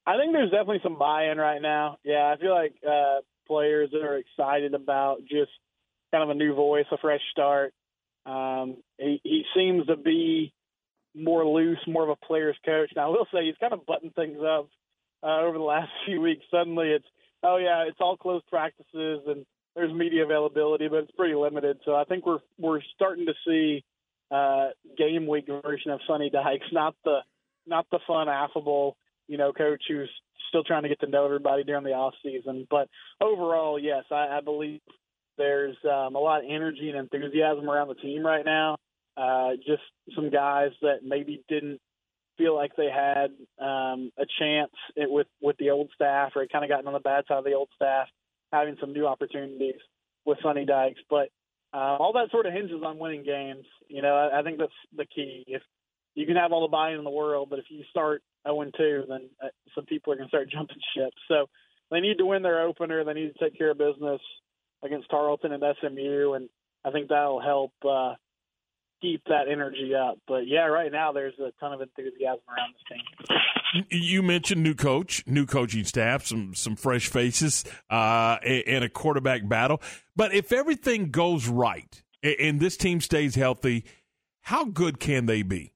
I think there's definitely some buy-in right now. Yeah, I feel like uh, players are excited about just kind of a new voice, a fresh start. Um, he, he seems to be more loose, more of a player's coach. Now, I will say he's kind of buttoned things up uh, over the last few weeks. Suddenly, it's oh yeah, it's all closed practices and there's media availability, but it's pretty limited. So I think we're we're starting to see uh, game week version of Sonny Dykes, not the not the fun, affable, you know, coach who's still trying to get to know everybody during the off season. But overall, yes, I, I believe there's um, a lot of energy and enthusiasm around the team right now. Uh, just some guys that maybe didn't feel like they had um, a chance with with the old staff, or kind of gotten on the bad side of the old staff, having some new opportunities with Sonny Dykes. But uh, all that sort of hinges on winning games. You know, I, I think that's the key. If you can have all the buy-in in the world, but if you start 0-2, then uh, some people are going to start jumping ship. So they need to win their opener. They need to take care of business against Tarleton and SMU, and I think that'll help uh, keep that energy up. But yeah, right now there's a ton of enthusiasm around this team. You mentioned new coach, new coaching staff, some some fresh faces, uh, and a quarterback battle. But if everything goes right and this team stays healthy, how good can they be?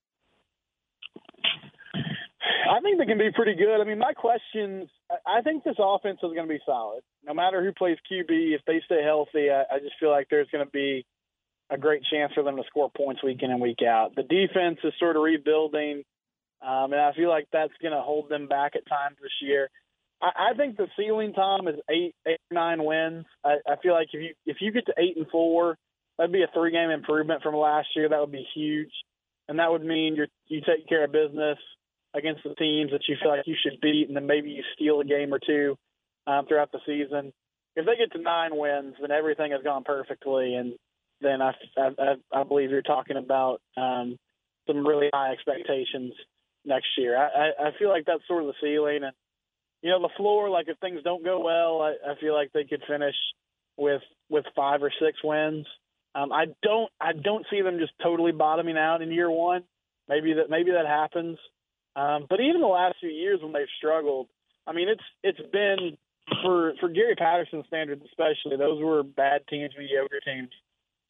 I think they can be pretty good. I mean, my questions. I think this offense is going to be solid, no matter who plays QB. If they stay healthy, I, I just feel like there's going to be a great chance for them to score points week in and week out. The defense is sort of rebuilding, um, and I feel like that's going to hold them back at times this year. I, I think the ceiling, Tom, is eight, eight, nine wins. I, I feel like if you if you get to eight and four, that'd be a three game improvement from last year. That would be huge, and that would mean you you take care of business against the teams that you feel like you should beat, and then maybe you steal a game or two um, throughout the season. If they get to nine wins, then everything has gone perfectly, and then I, I, I believe you're talking about um, some really high expectations next year. I, I feel like that's sort of the ceiling, and you know the floor. Like if things don't go well, I, I feel like they could finish with with five or six wins. Um, I don't I don't see them just totally bottoming out in year one. Maybe that maybe that happens. Um, but even the last few years when they've struggled, I mean it's it's been for for Gary Patterson standards especially. Those were bad teams, mediocre teams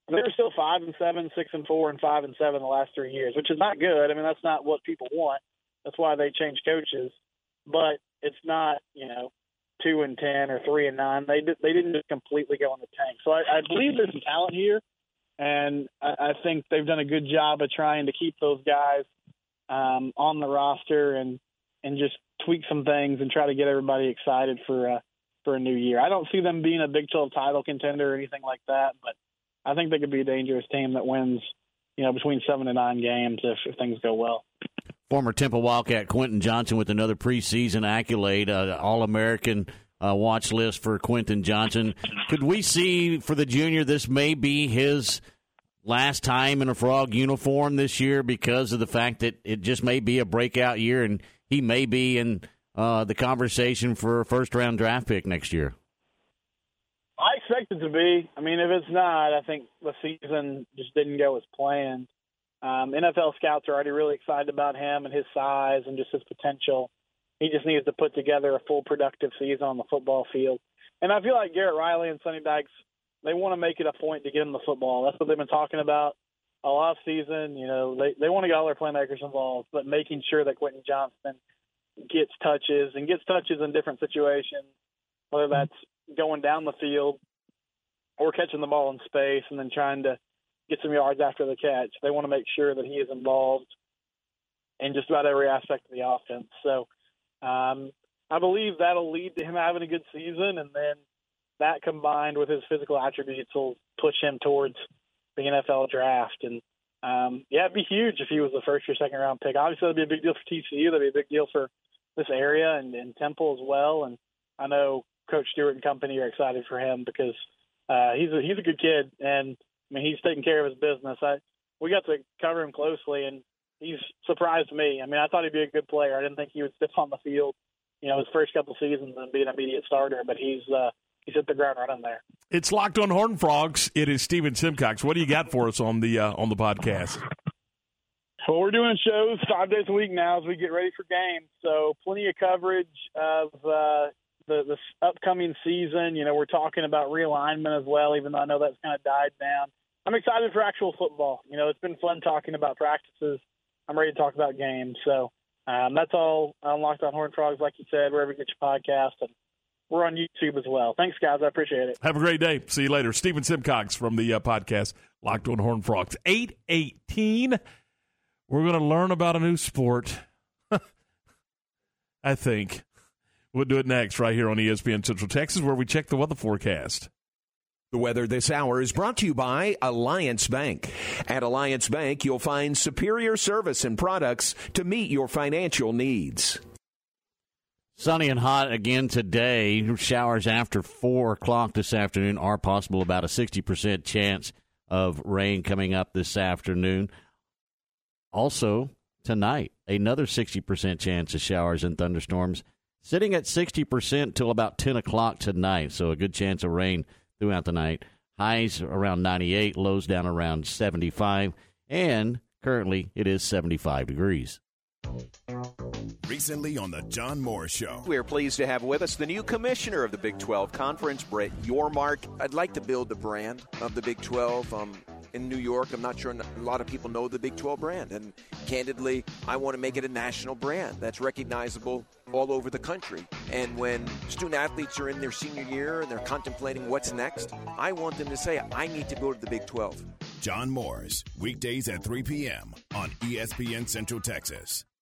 they were still five and seven, six and four, and five and seven the last three years, which is not good. I mean, that's not what people want. That's why they changed coaches. But it's not, you know, two and ten or three and nine. They they didn't just completely go in the tank. So I, I believe there's some talent here, and I, I think they've done a good job of trying to keep those guys um, on the roster and and just tweak some things and try to get everybody excited for uh, for a new year. I don't see them being a Big 12 title contender or anything like that, but I think they could be a dangerous team that wins, you know, between seven and nine games if, if things go well. Former Temple Wildcat Quentin Johnston with another preseason accolade, uh, All American uh, watch list for Quentin Johnston. Could we see for the junior this may be his last time in a frog uniform this year because of the fact that it just may be a breakout year and he may be in uh, the conversation for a first round draft pick next year? I expect it to be. I mean, if it's not, I think the season just didn't go as planned. Um, NFL scouts are already really excited about him and his size and just his potential. He just needs to put together a full productive season on the football field. And I feel like Garrett Riley and Sonny Dykes, they want to make it a point to get him the football. That's what they've been talking about all off season. You know, they they want to get all their playmakers involved, but making sure that Quentin Johnston gets touches and gets touches in different situations, whether that's going down the field or catching the ball in space and then trying to get some yards after the catch. They want to make sure that he is involved in just about every aspect of the offense. So um, I believe that'll lead to him having a good season, and then that combined with his physical attributes will push him towards the NFL draft. And um, yeah, it'd be huge if he was the first or second round pick. Obviously, that'd be a big deal for TCU. That'd be a big deal for this area and, and Temple as well. And I know Coach Stewart and company are excited for him because uh, he's a, he's a good kid, and I mean he's taking care of his business. I we got to cover him closely, and he's surprised me. I mean, I thought he'd be a good player. I didn't think he would step on the field, you know, his first couple seasons and be an immediate starter. But he's uh, he's hit the ground running there. It's locked on Horn Frogs. It is Stephen Simcox. What do you got for us on the uh, on the podcast? Well, we're doing shows five days a week now as we get ready for games. So plenty of coverage of uh, the the upcoming season. You know, we're talking about realignment as well, even though I know that's kind of died down. I'm excited for actual football. You know, it's been fun talking about practices. I'm ready to talk about games. So um, that's all unlocked on Horn Frogs, like you said, wherever you get your podcast, and we're on YouTube as well. Thanks, guys. I appreciate it. Have a great day. See you later. Stephen Simcox from the uh, podcast Locked on Horn Frogs. 818. We're going to learn about a new sport. I think. We'll do it next right here on ESPN Central Texas, where we check the weather forecast. The weather this hour is brought to you by Alliance Bank. At Alliance Bank, you'll find superior service and products to meet your financial needs. Sunny and hot again today. Showers after 4 o'clock this afternoon are possible. About a 60% chance of rain coming up this afternoon. Also, tonight, another 60% chance of showers and thunderstorms, sitting at 60% till about 10 o'clock tonight. So, a good chance of rain throughout the night. Highs around 98, lows down around 75, and currently it is 75 degrees. Recently on the John Moore Show. We are pleased to have with us the new commissioner of the Big 12 Conference, Brett Yormark. I'd like to build the brand of the Big 12. Um, in New York, I'm not sure a lot of people know the Big 12 brand. And candidly, I want to make it a national brand that's recognizable all over the country. And when student athletes are in their senior year and they're contemplating what's next, I want them to say, I need to go to the Big 12. John Morris, weekdays at 3 p.m. on ESPN Central Texas.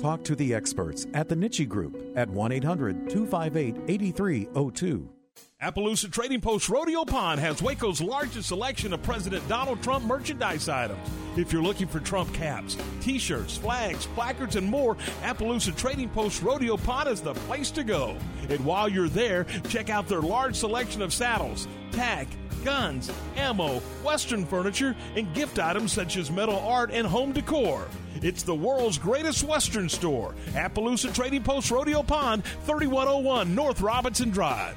talk to the experts at the Nitsche Group at 1 800 258 8302. Appaloosa Trading Post Rodeo Pond has Waco's largest selection of President Donald Trump merchandise items. If you're looking for Trump caps, t shirts, flags, placards, and more, Appaloosa Trading Post Rodeo Pond is the place to go. And while you're there, check out their large selection of saddles, tack, guns, ammo, Western furniture, and gift items such as metal art and home decor. It's the world's greatest Western store, Appaloosa Trading Post Rodeo Pond, 3101 North Robinson Drive.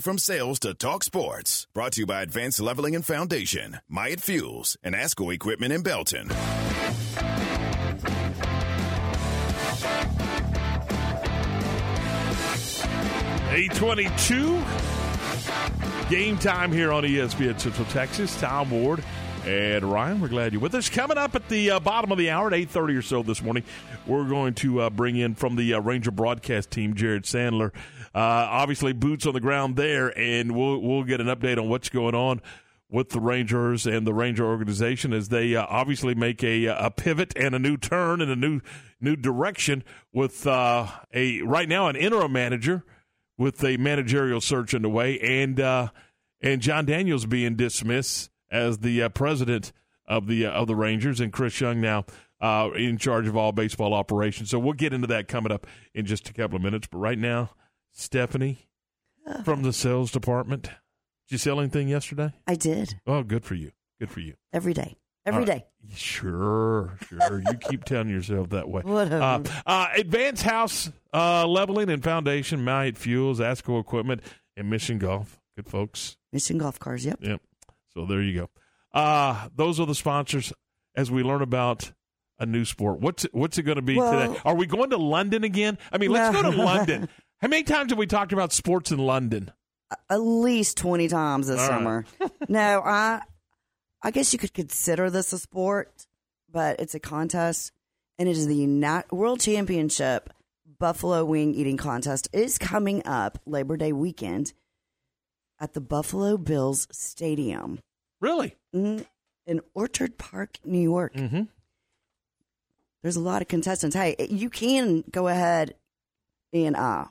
from sales to talk sports. Brought to you by Advanced Leveling and Foundation, Myatt Fuels, and ASCO Equipment in Belton. Eight twenty-two. Game time here on ESPN Central Texas. Tom Ward and Ryan, we're glad you're with us. Coming up at the uh, bottom of the hour at eight thirty or so this morning, we're going to uh, bring in from the uh, Ranger broadcast team Jared Sandler. Uh, obviously, boots on the ground there, and we'll we'll get an update on what's going on with the Rangers and the Ranger organization as they uh, obviously make a a pivot and a new turn and a new new direction with uh, a right now an interim manager with a managerial search underway and and Jon Daniels being dismissed as the uh, president of the uh, of the Rangers, and Chris Young now uh, in charge of all baseball operations. So we'll get into that coming up in just a couple of minutes. But right now, Stephanie from the sales department. Did you sell anything yesterday? I did. Oh, good for you. Good for you. Every day. Every day. Sure, sure. you keep telling yourself that way. Whatever. Uh, uh, Advanced House uh, Leveling and Foundation, Myatt Fuels, ASCO Equipment, and Mission Golf. Good folks. Mission Golf Cars, yep. Yep. So there you go. Uh, those are the sponsors as we learn about a new sport. What's it, what's it going to be Well- today? Are we going to London again? I mean, let's go to London. How many times have we talked about sports in London? At least 20 times this All right. summer. no, I I guess you could consider this a sport, but it's a contest and it is the Uni- World Championship buffalo wing eating contest is coming up Labor Day weekend at the Buffalo Bills Stadium Really? Mhm. in Orchard Park, New York. Mm-hmm. There's a lot of contestants. Hey, you can go ahead and uh,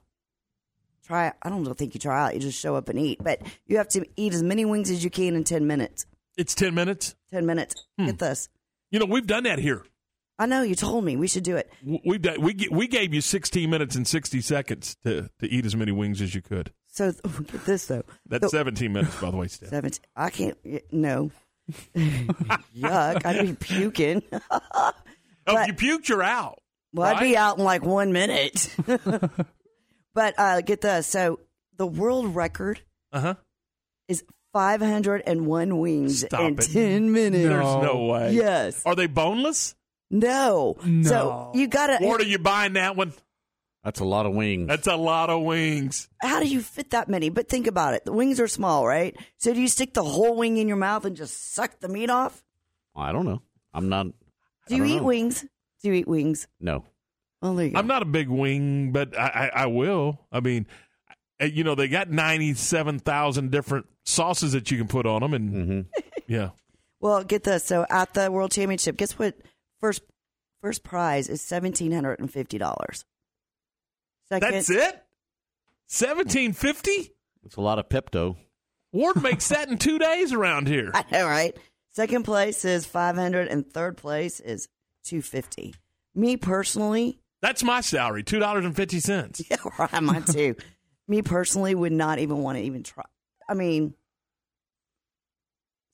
try. I don't think you try out. You just show up and eat, but you have to eat as many wings as you can in ten minutes. It's 10 minutes? Ten minutes. Hmm. Get this. You know, we've done that here. I know you told me we should do it. We've done, we, we gave you 16 minutes and 60 seconds to, to eat as many wings as you could. So get this though. That's The- 17 minutes, by the way, Steph. Seventeen. I can't. No. Yuck! I'd be puking. Oh, if you puked, you're out. Well, I'd be out in like one minute. But uh, get this. So the world record Uh-huh. is 501 wings Stop in it. 10 minutes. There's no way. Yes. Are they boneless? No. So you got to. Ward, are you buying that one? That's a lot of wings. That's a lot of wings. How do you fit that many? But think about it. The wings are small, right? So do you stick the whole wing in your mouth and just suck the meat off? I don't know. I'm not. Do I you don't eat know. wings? Do you eat wings? No. There you go. I'm not a big wing, but I, I, I will. I mean, uh, you know, they got 97,000 different sauces that you can put on them. And Mm-hmm. yeah. Well, get this. So at the World Championship, guess what? First first prize is seventeen hundred and fifty dollars. Second, That's it? 1750? It's a lot of Pepto. Ward makes that in two days around here. I know, right? Second place is five hundred, and third place is two fifty. Me personally, That's my salary, $2.50. yeah, right, mine too. Me personally would not even want to even try. I mean,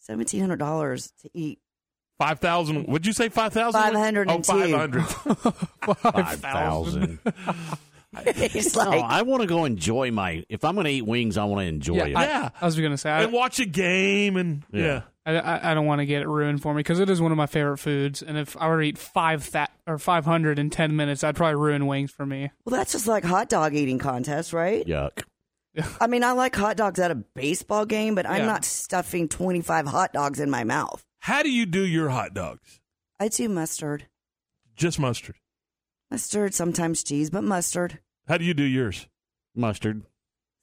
seventeen hundred dollars to eat. 5,000. Would you say 5,000? 502. Oh, 500. 5,000. It's no, I want to go enjoy my. If I'm going to eat wings, I want to enjoy it. Yeah. I was going to say, I, and watch a game and, yeah. Yeah. I, I, I don't want to get it ruined for me because it is one of my favorite foods. And if I were to eat five that or five hundred in ten minutes, I'd probably ruin wings for me. well, that's just like hot dog eating contest, right? Yuck. I mean, I like hot dogs at a baseball game, but I'm Yeah. not stuffing 25 hot dogs in my mouth. How do you do your hot dogs? I do mustard. Just mustard. Mustard, sometimes cheese, but mustard. How do you do yours? Mustard.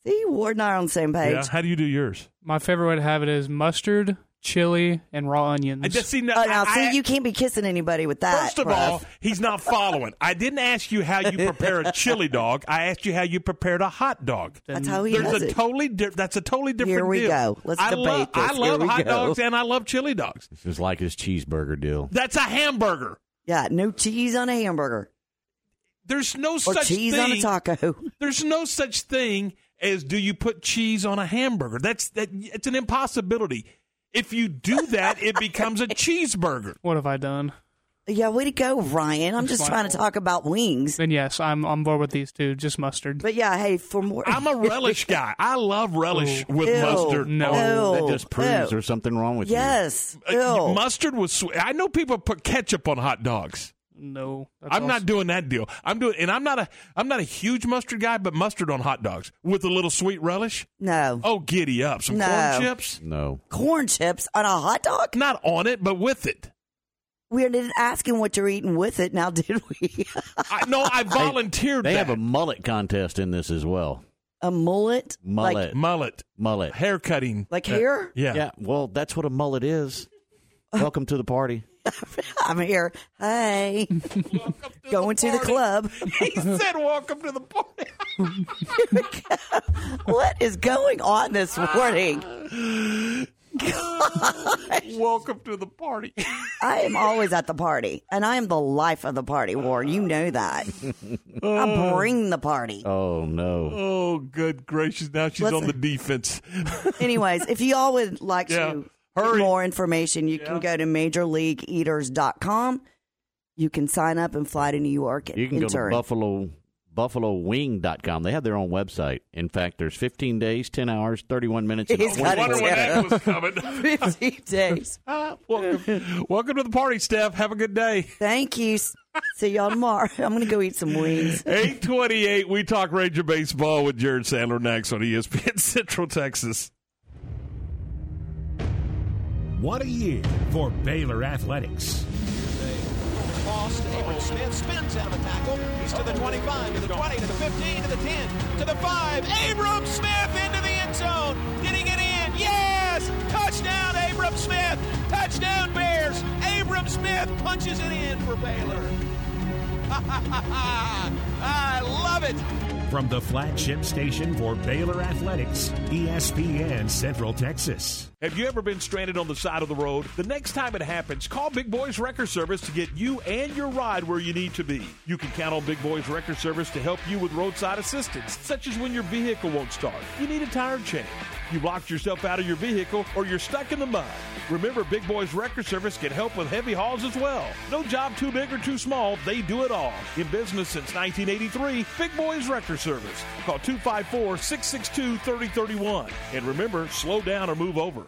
See, Ward and I are on the same page. Yeah. How do you do yours? My favorite way to have it is mustard, chili, and raw onions. I just see no, Oh, now, I- see, you can't be kissing anybody with that. First of bruh. all, he's not following. I didn't ask you how you prepare a chili dog. I asked you how you prepared a hot dog. That's how he There's does a it. totally di- that's a totally different Here we deal. go. Let's I debate love, this. I Here love we hot go. dogs and I love chili dogs. It's just like his cheeseburger deal. That's a hamburger. Yeah, no cheese on a hamburger There's no or such cheese thing. on a taco. There's no such thing as do you put cheese on a hamburger? That's that. It's an impossibility. If you do that, it becomes a cheeseburger. What have I done? Yeah, way to go, Ryan. I'm just Fine. trying to talk about wings. Then yes, I'm on board with these two. Just mustard. But yeah, hey, for more. I'm a relish guy. I love relish with Ew. mustard. No. Ew. That just proves Ew. there's something wrong with you. Yes. Uh, mustard with sweet. I know people put ketchup on hot dogs. No, that's I'm also- not doing that deal. I'm doing, and I'm not a, I'm not a huge mustard guy, but mustard on hot dogs with a little sweet relish. No. Oh, giddy up! Some No. corn chips. No. Corn chips on a hot dog? not on it, but with it. We didn't ask him what you're eating with it now, did we? I, no, I volunteered. They that. have a mullet contest in this as well. a mullet? Mullet. Like, mullet, mullet. hair cutting, like Uh, hair? yeah. Yeah. Well, that's what a mullet is. Welcome to the party. I'm here. Hey. Going to the club. he said, "Welcome to the party." what is going on this morning? Welcome to the party. I am always at the party, and I am the life of the party, Ward. You know that. I oh. bring the party. Oh no. Oh, good gracious! Now she's Let's- on the defense. Anyways, if you all would like Yeah. to Hurry. get more information, you can go to majorleagueeaters.com. You can sign up and fly to New York and You can go to intern. Buffalo buffalowing.com. They have their own website. In fact, there's 15 days, 10 hours, 31 minutes. and He's I got it wonder when that was coming. 15 days. Ah, welcome, welcome to the party, Steph. Have a good day. Thank you. See y'all tomorrow. I'm going to go eat some wings. 828, we talk Ranger baseball with Jared Sandler next on ESPN Central Texas. What a year for Baylor Athletics. loss to Smith. Spins out of the tackle. He's to the 25, to the 20, to the 15, to the 10, to the 5. Abram Smith into the end zone. Did he get in? Yes! Touchdown, Abram Smith! Touchdown, Bears! Abram Smith punches it in for Baylor. I love it. From the flagship station for Baylor Athletics, ESPN Central Texas. Have you ever been stranded on the side of the road? The next time it happens, call Big Boys Wrecker Service to get you and your ride where you need to be. You can count on Big Boys Wrecker Service to help you with roadside assistance, such as when your vehicle won't start, you need a tire change, you locked yourself out of your vehicle, or you're stuck in the mud. Remember, Big Boys Wrecker Service can help with heavy hauls as well. No job too big or too small, they do it all. In business since 1983, Big Boys Wrecker Service. Call 254 662 3031. And remember, slow down or move over.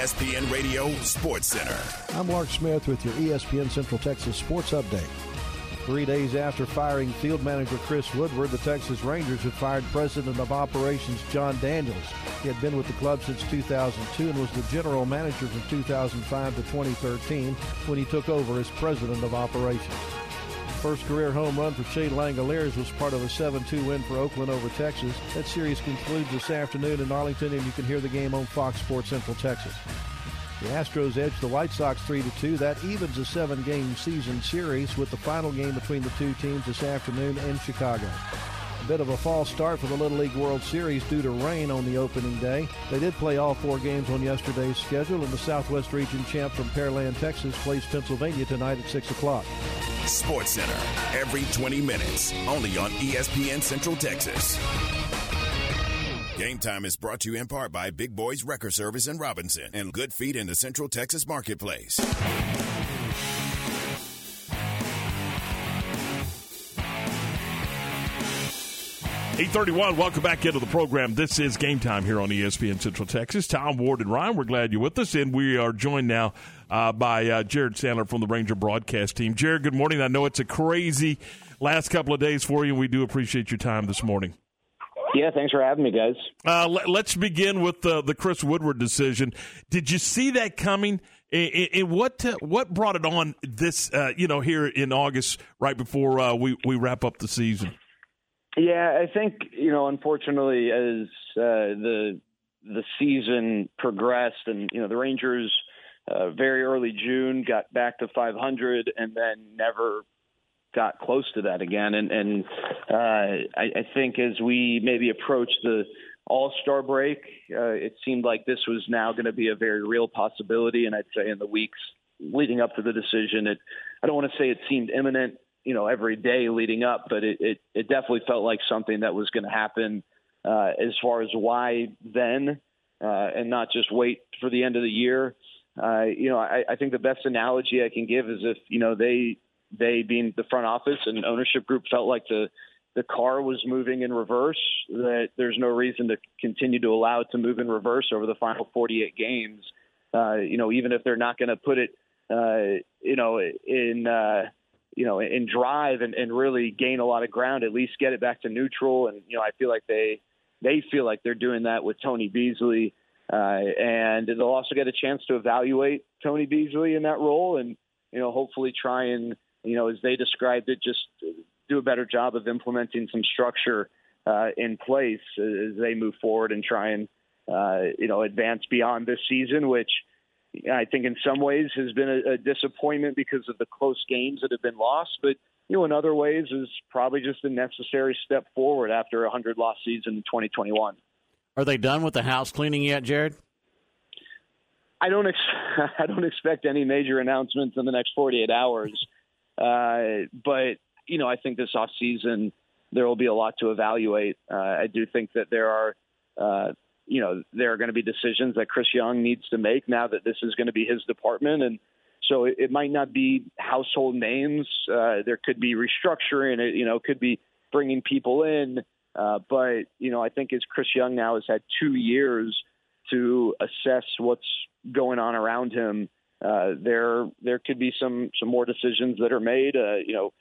ESPN Radio Sports Center. I'm Mark Smith with your ESPN Central Texas Sports Update. Three days after firing field manager Chris Woodward, the Texas Rangers have fired president of operations Jon Daniels. He had been with the club since 2002 and was the general manager from 2005 to 2013 when he took over as president of operations. First career home run for Shea Langeliers was part of a 7-2 win for Oakland over Texas. That series concludes this afternoon in Arlington, and you can hear the game on Fox Sports Central Texas. The Astros edge the White Sox 3-2. That evens a seven-game season series with the final game between the two teams this afternoon in Chicago. A bit of a false start for the Little League World Series due to rain on the opening day. They did play all four games on yesterday's schedule, and the Southwest Region champ from Pearland, Texas, plays Pennsylvania tonight at 6 o'clock. Sports Center every 20 minutes, only on ESPN Central Texas. Game time is brought to you in part by Big Boys Wrecker Service in Robinson and Good Feet in the Central Texas Marketplace. 831, welcome back into the program. This is game time here on ESPN Central Texas. Tom Ward and Ryan, we're glad you're with us, and we are joined now uh, by uh, Jared Sandler from the Ranger broadcast team. Jared, good morning. I know it's a crazy last couple of days for you, and we do appreciate your time this morning. Yeah, thanks for having me, guys. Uh, let, us begin with the, the Chris Woodward decision. Did you see that coming? And, and what uh, what brought it on this? Uh, you know, here in August, right before uh, we we wrap up the season. Yeah, I think you know, unfortunately, as uh, the the season progressed, and you know, the Rangers uh, very early June got back to 500, and then never got close to that again. And and uh, I, I think as we maybe approach the All Star break, uh, it seemed like this was now going to be a very real possibility. And I'd say in the weeks leading up to the decision, it I don't want to say it seemed imminent you know every day leading up, but it it, it definitely felt like something that was going to happen. Uh, as far as why then, uh, and not just wait for the end of the year. Uh, you know, I, I think the best analogy I can give is if you know they they being the front office and ownership group felt like the the car was moving in reverse. That there's no reason to continue to allow it to move in reverse over the final 48 games. Uh, you know, even if they're not going to put it, uh, you know, in uh, you know, and drive and, and really gain a lot of ground, at least get it back to neutral. And, you know, I feel like they, they feel like they're doing that with Tony Beasley. Uh, and they'll also get a chance to evaluate Tony Beasley in that role and, you know, hopefully try and, you know, as they described it, just do a better job of implementing some structure uh, in place as they move forward and try and, uh, you know, advance beyond this season, which, I think in some ways has been a, a disappointment because of the close games that have been lost, but you know, in other ways is probably just a necessary step forward after a hundred loss season in 2021. Are they done with the house cleaning yet, Jared? I don't ex- I don't expect any major announcements in the next 48 hours. Uh, but you know, I think this off season there will be a lot to evaluate. Uh, I do think that there are, uh, you know, there are going to be decisions that Chris Young needs to make now that this is going to be his department, and so it, it might not be household names. Uh, there could be restructuring. It you know could be bringing people in. Uh, but you know, I think as Chris Young now has had two years to assess what's going on around him, uh, there there could be some some more decisions that are made. Uh, you know,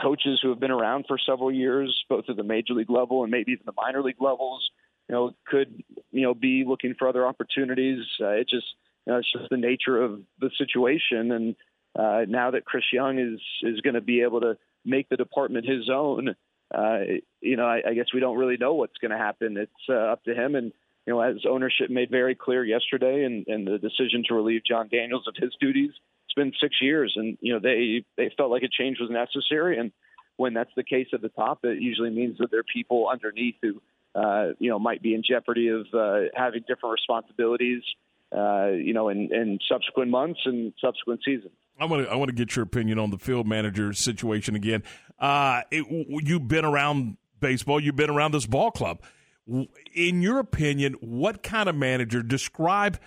coaches who have been around for several years, both at the major league level and maybe even the minor league levels, you know, could you know be looking for other opportunities. Uh, it just you know, it's just the nature of the situation, and uh, now that Chris Young is is going to be able to make the department his own, uh, you know, I, I guess we don't really know what's going to happen. It's uh, up to him, and you know, as ownership made very clear yesterday, and, and the decision to relieve Jon Daniels of his duties, it's been six years, and you know they they felt like a change was necessary, and when that's the case at the top, it usually means that there are people underneath who uh, you know might be in jeopardy of uh, having different responsibilities, uh, you know, in, in subsequent months and subsequent seasons. I want to I want to get your opinion on the field manager situation again. Uh, it, you've been around baseball. You've been around this ball club. In your opinion, what kind of manager describe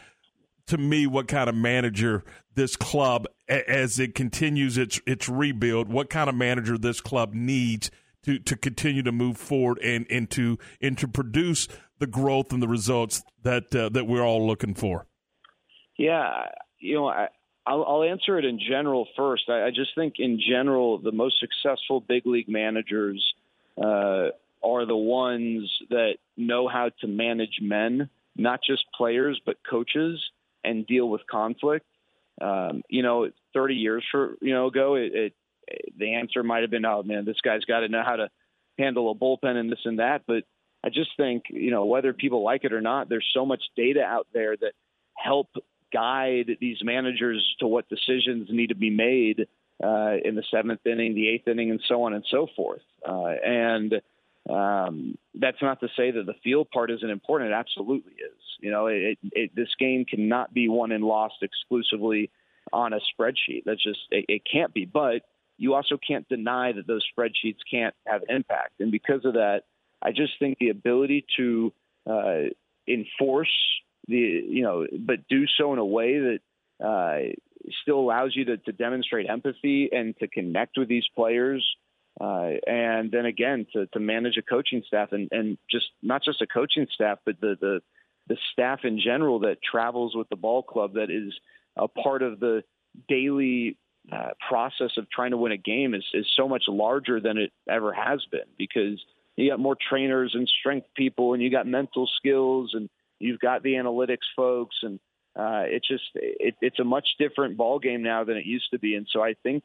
to me what kind of manager this club as it continues its its rebuild? What kind of manager this club needs to to continue to move forward and and to and to produce the growth and the results that uh, that we're all looking for? Yeah, you know, I, I'll, I'll answer it in general first. I, I just think in general, the most successful big league managers uh, are the ones that know how to manage men, not just players, but coaches, and deal with conflict. Um, you know, 30 years for, you know ago, it, it, the answer might have been, "Oh man, this guy's got to know how to handle a bullpen and this and that." But I just think, you know, whether people like it or not, there's so much data out there that help guide these managers to what decisions need to be made uh, in the seventh inning, the eighth inning, and so on and so forth. Uh, and um, that's not to say that the field part isn't important. It absolutely is. You know, it, it, this game cannot be won and lost exclusively on a spreadsheet. That's just it, it can't be. But you also can't deny that those spreadsheets can't have impact. And because of that, I just think the ability to uh, enforce the you know, but do so in a way that uh, still allows you to, to demonstrate empathy and to connect with these players. Uh, and then again, to, to manage a coaching staff and, and just not just a coaching staff, but the, the, the staff in general that travels with the ball club that is a part of the daily uh, process of trying to win a game is, is so much larger than it ever has been because you got more trainers and strength people and you got mental skills and You've got the analytics folks, and uh, it's just it, it's a much different ball game now than it used to be. And so I think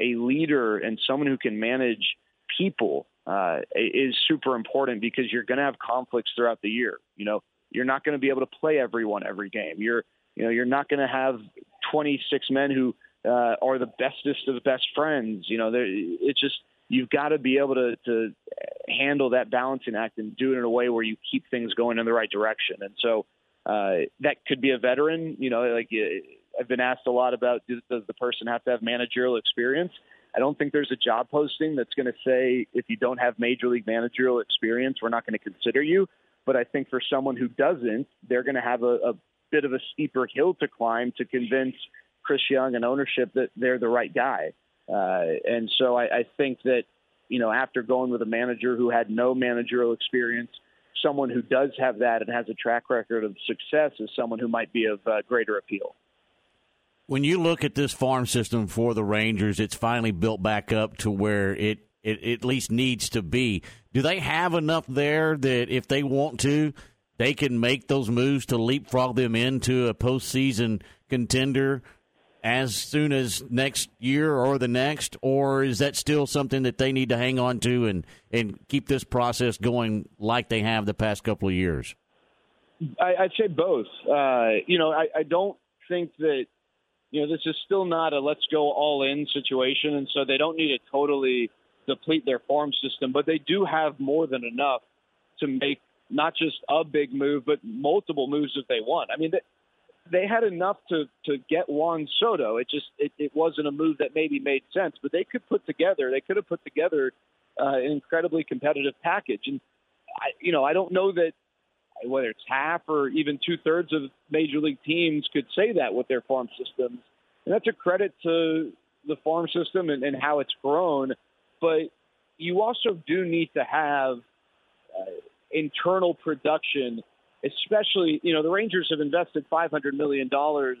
a leader and someone who can manage people uh, is super important because you're going to have conflicts throughout the year. You know, you're not going to be able to play everyone every game. You're you know you're not going to have 26 men who uh, are the bestest of the best friends. You know, it's just you've got to be able to, to handle that balancing act and do it in a way where you keep things going in the right direction. And so uh, that could be a veteran. You know, like uh, I've been asked a lot about does, does the person have to have managerial experience? I don't think there's a job posting that's going to say if you don't have major league managerial experience, we're not going to consider you. But I think for someone who doesn't, they're going to have a, a bit of a steeper hill to climb to convince Chris Young and ownership that they're the right guy. Uh, and so I, I think that, you know, after going with a manager who had no managerial experience, someone who does have that and has a track record of success is someone who might be of uh, greater appeal. When you look at this farm system for the Rangers, it's finally built back up to where it, it at least needs to be. Do they have enough there that if they want to, they can make those moves to leapfrog them into a postseason contender as soon as next year or the next, or is that still something that they need to hang on to and, and keep this process going like they have the past couple of years? I, would say both. Uh, you know, I, I, don't think that you know this is still not a let's go all in situation, and so they don't need to totally deplete their farm system, but they do have more than enough to make not just a big move, but multiple moves if they want. I mean, they, had enough to to get Juan Soto. It just it, it wasn't a move that maybe made sense, but they could put together. They could have put together uh, an incredibly competitive package, and I, you know, I don't know that whether it's half or even two thirds of major league teams could say that with their farm systems, and that's a credit to the farm system and, and how it's grown. But you also do need to have uh, internal production, especially, you know, the Rangers have invested $500 million or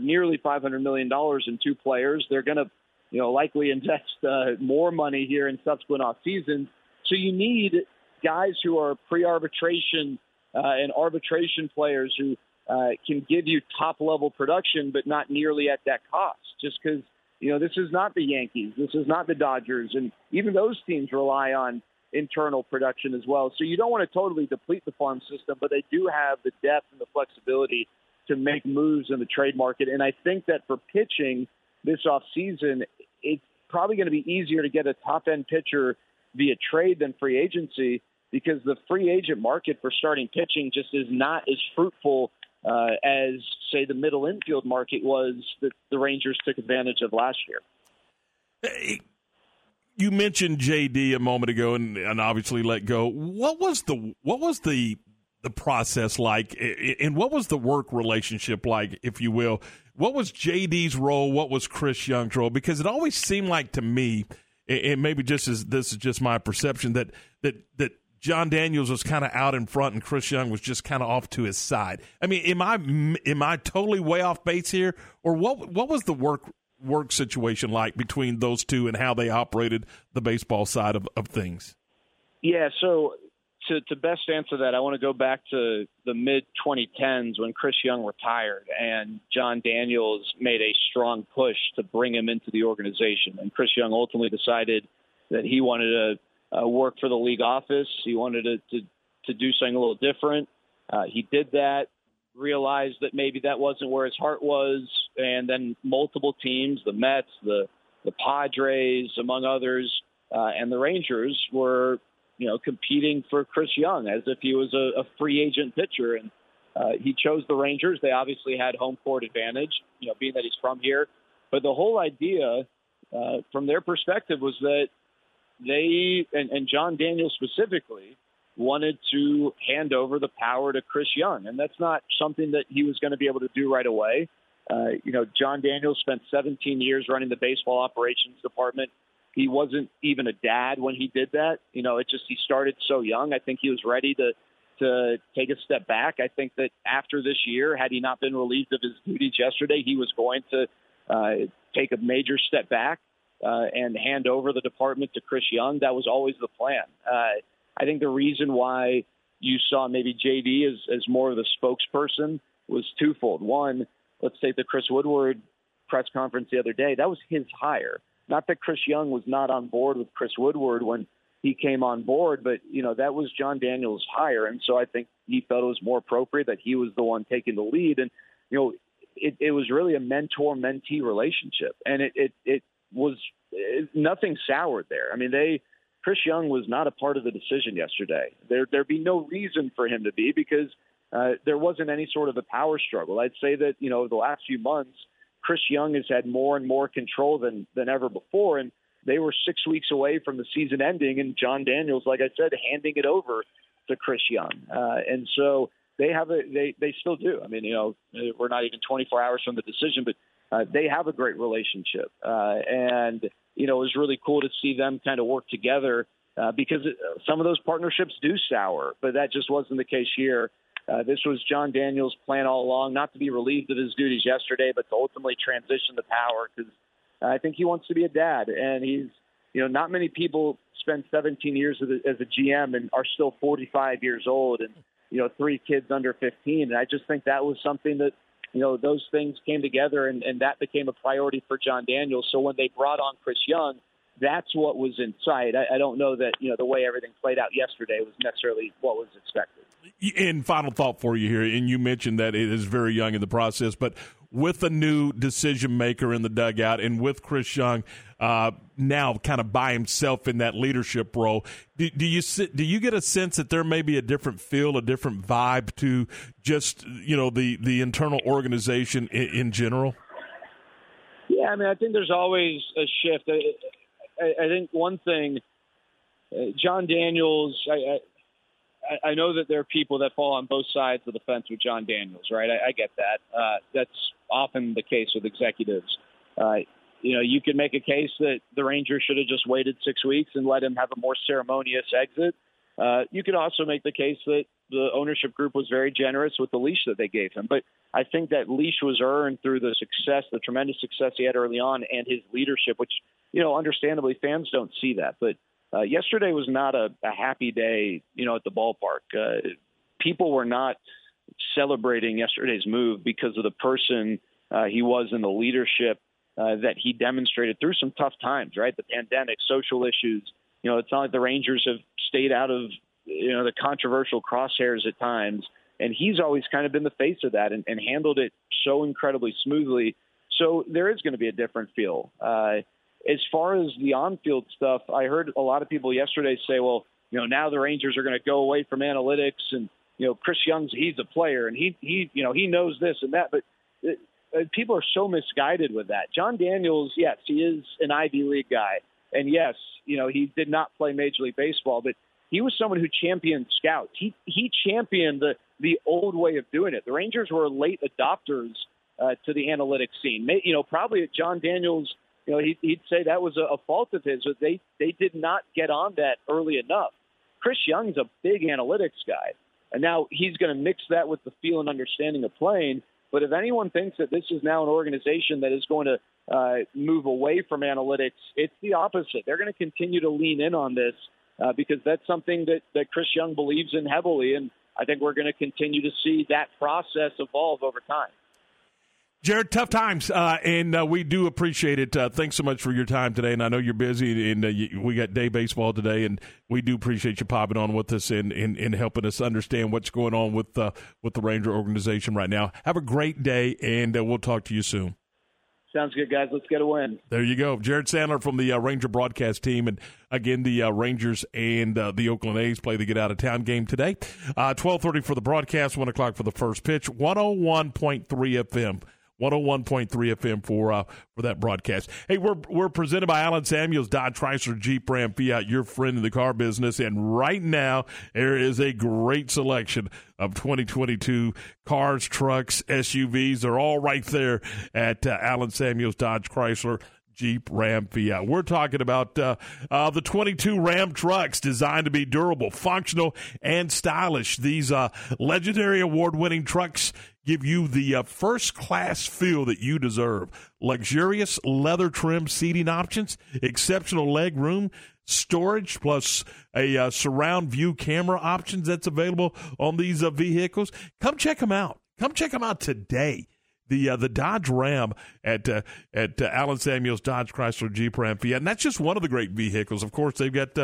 nearly $500 million in two players. They're going to, you know, likely invest uh, more money here in subsequent off seasons. So you need guys who are pre-arbitration uh, and arbitration players who uh, can give you top level production, but not nearly at that cost. Just because you know this is not the Yankees, this is not the Dodgers, and even those teams rely on internal production as well. So you don't want to totally deplete the farm system, but they do have the depth and the flexibility to make moves in the trade market. And I think that for pitching this off season, it's probably going to be easier to get a top end pitcher via trade than free agency because the free agent market for starting pitching just is not as fruitful uh, as, say, the middle infield market was that the Rangers took advantage of last year. Hey, you mentioned JD a moment ago, and, and obviously let go. What was the what was the the process like, and what was the work relationship like, if you will? What was JD's role? What was Chris Young's role? Because it always seemed like to me, and maybe just as this is just my perception that that that Jon Daniels was kind of out in front and Chris Young was just kind of off to his side. I mean, am I am I totally way off base here, or what? What was the work work situation like between those two and how they operated the baseball side of, of things? Yeah, so to, to best answer that, I want to go back to the mid 2010s when Chris Young retired and Jon Daniels made a strong push to bring him into the organization. And Chris Young ultimately decided that he wanted to uh, work for the league office. He wanted to, to, to do something a little different. Uh, he did that realized that maybe that wasn't where his heart was, and then multiple teams, the Mets, the the Padres, among others, uh, and the Rangers were, you know, competing for Chris Young as if he was a, a free agent pitcher, and uh, he chose the Rangers. They obviously had home court advantage, you know, being that he's from here. But the whole idea, uh, from their perspective, was that they and, and Jon Daniels specifically wanted to hand over the power to Chris Young, and that's not something that he was going to be able to do right away. Uh, you know, Jon Daniels spent 17 years running the baseball operations department. He wasn't even a dad when he did that. You know, it just he started so young. I think he was ready to to take a step back. I think that after this year, had he not been relieved of his duties yesterday, he was going to uh, take a major step back uh, and hand over the department to Chris Young. That was always the plan. Uh, I think the reason why you saw maybe JD as, as more of the spokesperson was twofold. One, let's take the Chris Woodward press conference the other day. That was his hire. Not that Chris Young was not on board with Chris Woodward when he came on board, but you know that was Jon Daniels' hire, and so I think he felt it was more appropriate that he was the one taking the lead. And you know, it, it was really a mentor-mentee relationship, and it it, it was it, nothing soured there. I mean, they Chris Young was not a part of the decision yesterday. There there'd be no reason for him to be because uh, there wasn't any sort of a power struggle. I'd say that you know the last few months, Chris Young has had more and more control than than ever before, and they were six weeks away from the season ending, and Jon Daniels, like I said, handing it over to Chris Young, uh, and so they have a they they still do. I mean, you know, we're not even 24 hours from the decision, but uh, they have a great relationship, uh, and you know, it was really cool to see them kind of work together uh, because it, some of those partnerships do sour, but that just wasn't the case here. Uh, this was Jon Daniels' plan all along, not to be relieved of his duties yesterday, but to ultimately transition the power because I think he wants to be a dad, and he's, you know, not many people spend 17 years as a, as a GM and are still 45 years old, and you know, three kids under 15, and I just think that was something that you know, those things came together and, and that became a priority for Jon Daniels. So when they brought on Chris Young, that's what was in sight. I, I don't know that you know the way everything played out yesterday was necessarily what was expected. And final thought for you here, and you mentioned that it is very young in the process, but with a new decision maker in the dugout and with Chris Young uh, now kind of by himself in that leadership role, do, do, you do you get a sense that there may be a different feel, a different vibe to just you know the the internal organization in, in general? Yeah, I mean, I think there's always a shift. I, I, think one thing, Jon Daniels, I, I, I know that there are people that fall on both sides of the fence with Jon Daniels, right? I, I get that. Uh, that's often the case with executives. Uh, you know, you could make a case that the Rangers should have just waited six weeks and let him have a more ceremonious exit. Uh, you could also make the case that the ownership group was very generous with the leash that they gave him. But I think that leash was earned through the success, the tremendous success he had early on, and his leadership, which, you know, understandably fans don't see that. But uh, yesterday was not a, a happy day, you know, at the ballpark. Uh, people were not celebrating yesterday's move because of the person uh, he was in the leadership uh, that he demonstrated through some tough times, right? The pandemic, social issues. You know, it's not like the Rangers have stayed out of you know the controversial crosshairs at times, and he's always kind of been the face of that and, and handled it so incredibly smoothly. So there is going to be a different feel. Uh, as far as the on-field stuff, I heard a lot of people yesterday say, "Well, you know, now the Rangers are going to go away from analytics, and you know, Chris Young's he's a player, and he he you know he knows this and that." But uh, people are so misguided with that. Jon Daniels, yes, he is an Ivy League guy, and yes, you know, he did not play Major League Baseball, but he was someone who championed scouts. He he championed the the old way of doing it. The Rangers were late adopters uh, to the analytics scene. You know, probably at Jon Daniels you know, he, he'd say that was a, a fault of his, but they they did not get on that early enough. Chris Young's a big analytics guy, and now he's going to mix that with the feel and understanding of playing. But if anyone thinks that this is now an organization that is going to uh, move away from analytics, it's the opposite. They're going to continue to lean in on this uh, because that's something that, that Chris Young believes in heavily. And I think we're going to continue to see that process evolve over time. Jared, tough times, uh, and uh, we do appreciate it. Uh, thanks so much for your time today, and I know you're busy, and uh, you, we got day baseball today, and we do appreciate you popping on with us and, and, and helping us understand what's going on with uh, with the Ranger organization right now. Have a great day, and uh, we'll talk to you soon. Sounds good, guys. Let's get a win. There you go, Jared Sandler from the Ranger broadcast team, and again, the Rangers and the Oakland A's play the get out of town game today. Twelve thirty for the broadcast, one o'clock for the first pitch. One hundred oh one point three FM. 101.3 FM for uh, for that broadcast. Hey, we're we're presented by Allen Samuels Dodge Chrysler Jeep Ram Fiat, your friend in the car business, and right now there is a great selection of 2022 cars, trucks, SUVs. They're all right there at uh, Allen Samuels Dodge Chrysler. Jeep, Ram, Fiat. We're talking about uh, uh, the 22 Ram trucks designed to be durable, functional, and stylish. These uh, legendary award winning trucks give you the uh, first class feel that you deserve. Luxurious leather trim seating options, exceptional leg room, storage, plus a uh, surround view camera options that's available on these uh, vehicles. Come check them out. Come check them out today. The uh, the Dodge Ram at uh, at uh, Allen Samuels Dodge Chrysler Jeep Ram Fiat, and that's just one of the great vehicles. Of course, they've got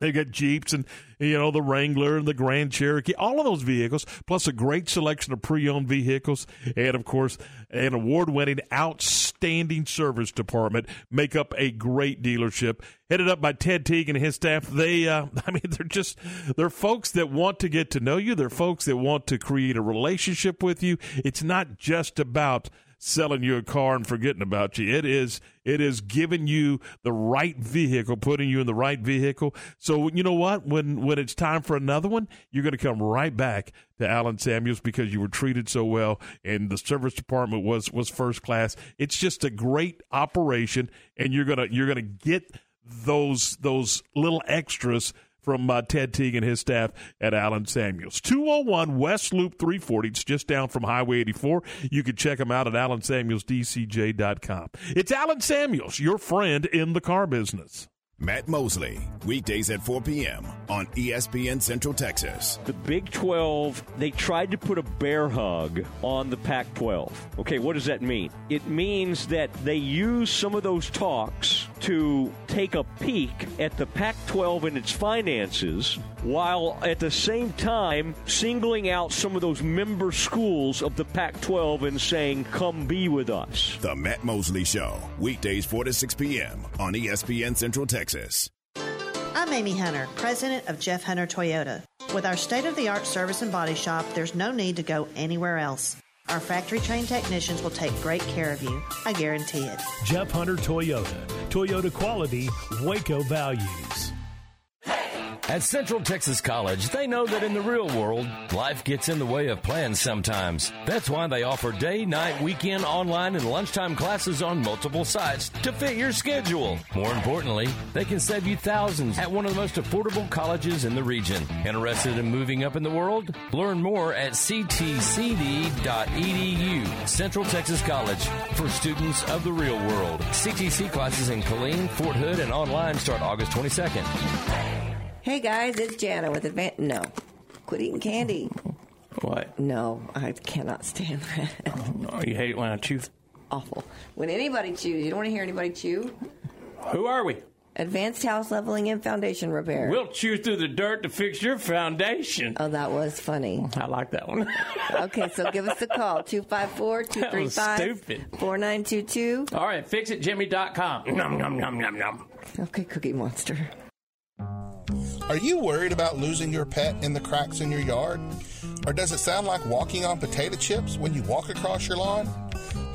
They've got Jeeps and, you know, the Wrangler and the Grand Cherokee, all of those vehicles, plus a great selection of pre owned vehicles. And, of course, an award winning, outstanding service department make up a great dealership. Headed up by Ted Teague and his staff. They, uh, I mean, they're just, they're folks that want to get to know you. They're folks that want to create a relationship with you. It's not just about, selling you a car and forgetting about you. It is it is giving you the right vehicle, putting you in the right vehicle. So you know what? When when it's time for another one, you're going to come right back to Allen Samuels because you were treated so well and the service department was was first class. It's just a great operation, and you're gonna you're gonna get those those little extras from uh, Ted Teague and his staff at Allen Samuels. 201 West Loop 340. It's just down from Highway 84. You can check them out at allensamuelsdcj.com. It's Allen Samuels, your friend in the car business. Matt Mosley, weekdays at 4 p.m. on ESPN Central Texas. The Big 12, they tried to put a bear hug on the Pac 12. Okay, what does that mean? It means that they use some of those talks to take a peek at the Pac 12 and its finances while at the same time singling out some of those member schools of the Pac 12 and saying, come be with us. The Matt Mosley Show, weekdays 4 to 6 p.m. on ESPN Central Texas. I'm Amy Hunter, president of Jeff Hunter Toyota. With our state of the art service and body shop, there's no need to go anywhere else. Our factory trained technicians will take great care of you. I guarantee it. Jeff Hunter Toyota. Toyota quality, Waco values. At Central Texas College, they know that in the real world, life gets in the way of plans sometimes. That's why they offer day, night, weekend, online, and lunchtime classes on multiple sites to fit your schedule. More importantly, they can save you thousands at one of the most affordable colleges in the region. Interested in moving up in the world? Learn more at ctcd.edu. Central Texas College for students of the real world. CTC classes in Killeen, Fort Hood, and online start August 22nd. Hey guys, it's Jana with Advance. No, quit eating candy. What? No, I cannot stand that. Oh, no, you hate it when I chew. Awful. When anybody chews, you don't want to hear anybody chew. Who are we? Advanced House Leveling and Foundation Repair. We'll chew through the dirt to fix your foundation. Oh, that was funny. I like that one. okay, so give us a call 254 235 4922. All right, fixitjimmy.com. Num, num, num, num, num. Okay, Cookie Monster. Are you worried about losing your pet in the cracks in your yard? Or does it sound like walking on potato chips when you walk across your lawn?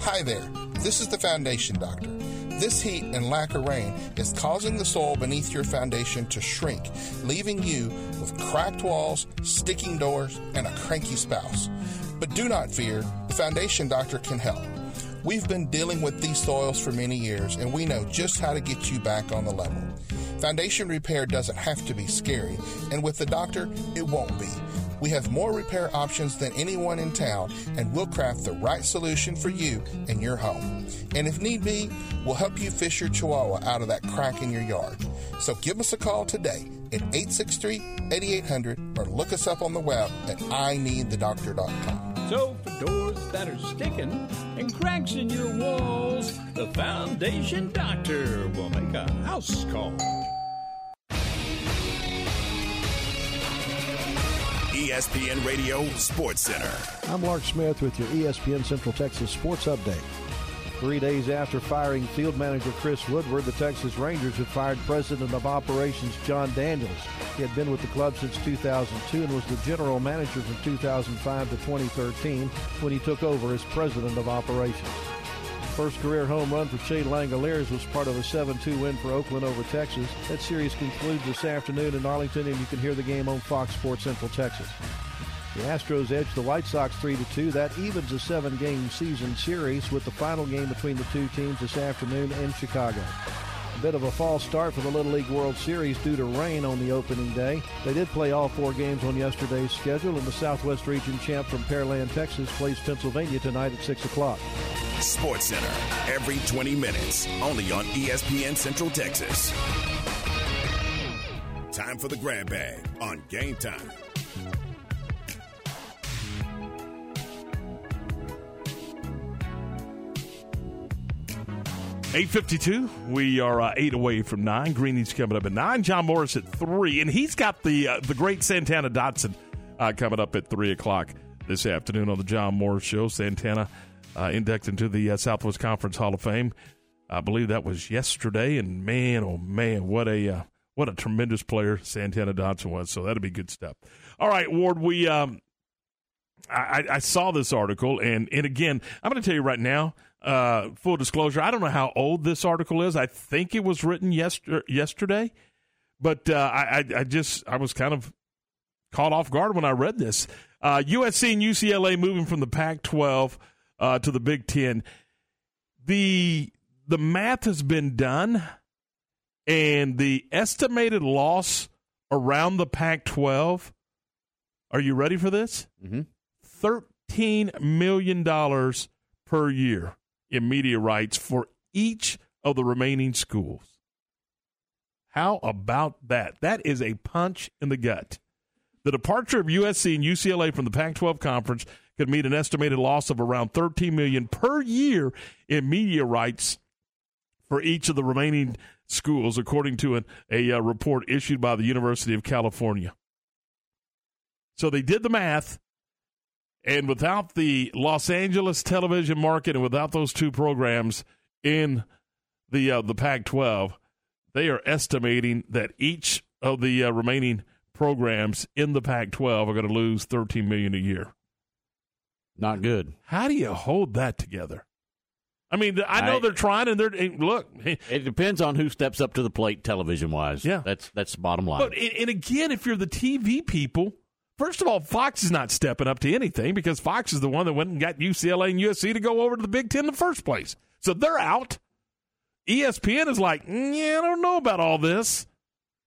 Hi there, this is the Foundation Doctor. This heat and lack of rain is causing the soil beneath your foundation to shrink, leaving you with cracked walls, sticking doors, and a cranky spouse. But do not fear, the Foundation Doctor can help. We've been dealing with these soils for many years, and we know just how to get you back on the level. Foundation repair doesn't have to be scary, and with the doctor, it won't be. We have more repair options than anyone in town, and we'll craft the right solution for you and your home. And if need be, we'll help you fish your chihuahua out of that crack in your yard. So give us a call today at 863 8800 or look us up on the web at ineedthedoctor.com. So, for doors that are sticking and cracks in your walls, the Foundation Doctor will make a house call. ESPN Radio Sports Center. I'm Mark Smith with your ESPN Central Texas Sports Update. Three days after firing field manager Chris Woodward, the Texas Rangers have fired president of operations Jon Daniels. He had been with the club since 2002 and was the general manager from 2005 to 2013 when he took over as president of operations. First career home run for Shea Langeliers was part of a 7-2 win for Oakland over Texas. That series concludes this afternoon in Arlington, and you can hear the game on Fox Sports Central Texas. The Astros edge the White Sox 3 2. That evens a seven game season series with the final game between the two teams this afternoon in Chicago. A bit of a false start for the Little League World Series due to rain on the opening day. They did play all four games on yesterday's schedule, and the Southwest Region champ from Pearland, Texas plays Pennsylvania tonight at 6 o'clock. Sports Center, every 20 minutes, only on ESPN Central Texas. Time for the grab bag on game time. Eight fifty-two. We are uh, eight away from nine. Greeny's coming up at nine. John Morris at three, and he's got the uh, the great Santana Dotson uh, coming up at three o'clock this afternoon on the John Morris Show. Santana uh, inducted into the uh, Southwest Conference Hall of Fame. I believe that was yesterday, and man, oh man, what a uh, what a tremendous player Santana Dotson was. So that'll be good stuff. All right, Ward, we um, I, I saw this article, and and again, I'm going to tell you right now. Uh, full disclosure, I don't know how old this article is. I think it was written yester- yesterday, but uh, I, I, I just I was kind of caught off guard when I read this. Uh, USC and UCLA moving from the Pac-12 uh, to the Big Ten. The the math has been done, and the estimated loss around the Pac-12. Are you ready for this? Mm-hmm. Thirteen million dollars per year in media rights for each of the remaining schools. How about that? That is a punch in the gut. The departure of USC and UCLA from the Pac-12 conference could mean an estimated loss of around 13 million per year in media rights for each of the remaining schools, according to an, a uh, report issued by the University of California. So they did the math, and without the Los Angeles television market and without those two programs in the uh, the Pac-12, they are estimating that each of the uh, remaining programs in the Pac-12 are going to lose 13 million a year. Not good. How do you hold that together? I mean, I know I, they're trying, and they're look. It depends on who steps up to the plate, television wise. Yeah, that's that's the bottom line. But and again, if you're the TV people, first of all, Fox is not stepping up to anything because Fox is the one that went and got UCLA and USC to go over to the Big Ten in the first place, so they're out. ESPN is like, mm, yeah, I don't know about all this,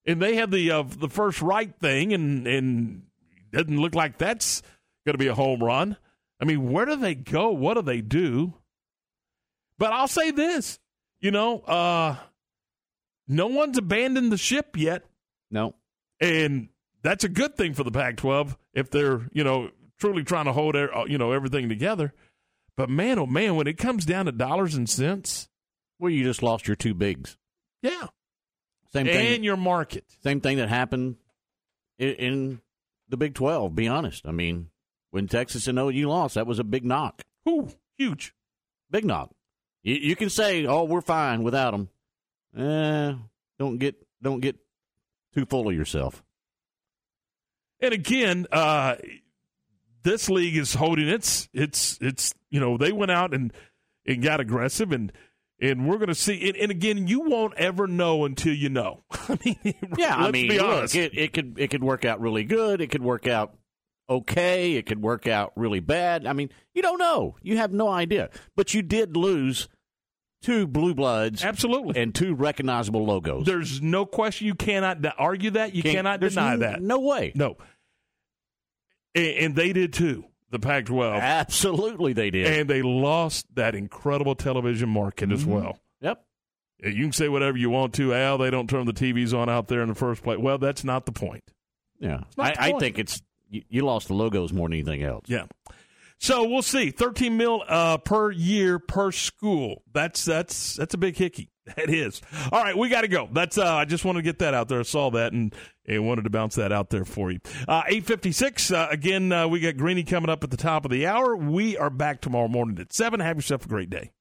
and they have the uh, the first right thing, and and doesn't look like that's going to be a home run. I mean, where do they go? What do they do? But I'll say this, you know, uh, no one's abandoned the ship yet. No. And that's a good thing for the Pac 12 if they're, you know, truly trying to hold, uh, you know, everything together. But man, oh man, when it comes down to dollars and cents. Well, you just lost your two bigs. Yeah. Same thing. And your market. Same thing that happened in, in the Big 12, be honest. I mean, when Texas and OU lost, that was a big knock. Ooh, huge. Big knock. You, you can say, "Oh, we're fine without them." Eh, don't get don't get too full of yourself. And again, uh, this league is holding its its its. You know, they went out and and got aggressive and. And we're going to see. And, and, again, you won't ever know until you know. I mean, yeah. I mean, look, it, it could it could work out really good. It could work out okay. It could work out really bad. I mean, you don't know. You have no idea. But you did lose two blue bloods, absolutely, and two recognizable logos. There's no question. You cannot argue that. You Can't, cannot deny no, that. No way. No. And, and they did too. The Pac-12, absolutely, they did, and they lost that incredible television market mm-hmm. as well. Yep. You can say whatever you want to, Al. They don't turn the TVs on out there in the first place. Well, that's not the point. Yeah, I, I think it's you, you lost the logos more than anything else. Yeah. So we'll see. Thirteen mil uh, per year per school. That's that's that's a big hickey. That is. All right, we got to go. That's. Uh, I just wanted to get that out there. I saw that and, and wanted to bounce that out there for you. Uh, Eight fifty six. Uh, again, uh, we got Greeny coming up at the top of the hour. We are back tomorrow morning at seven. Have yourself a great day.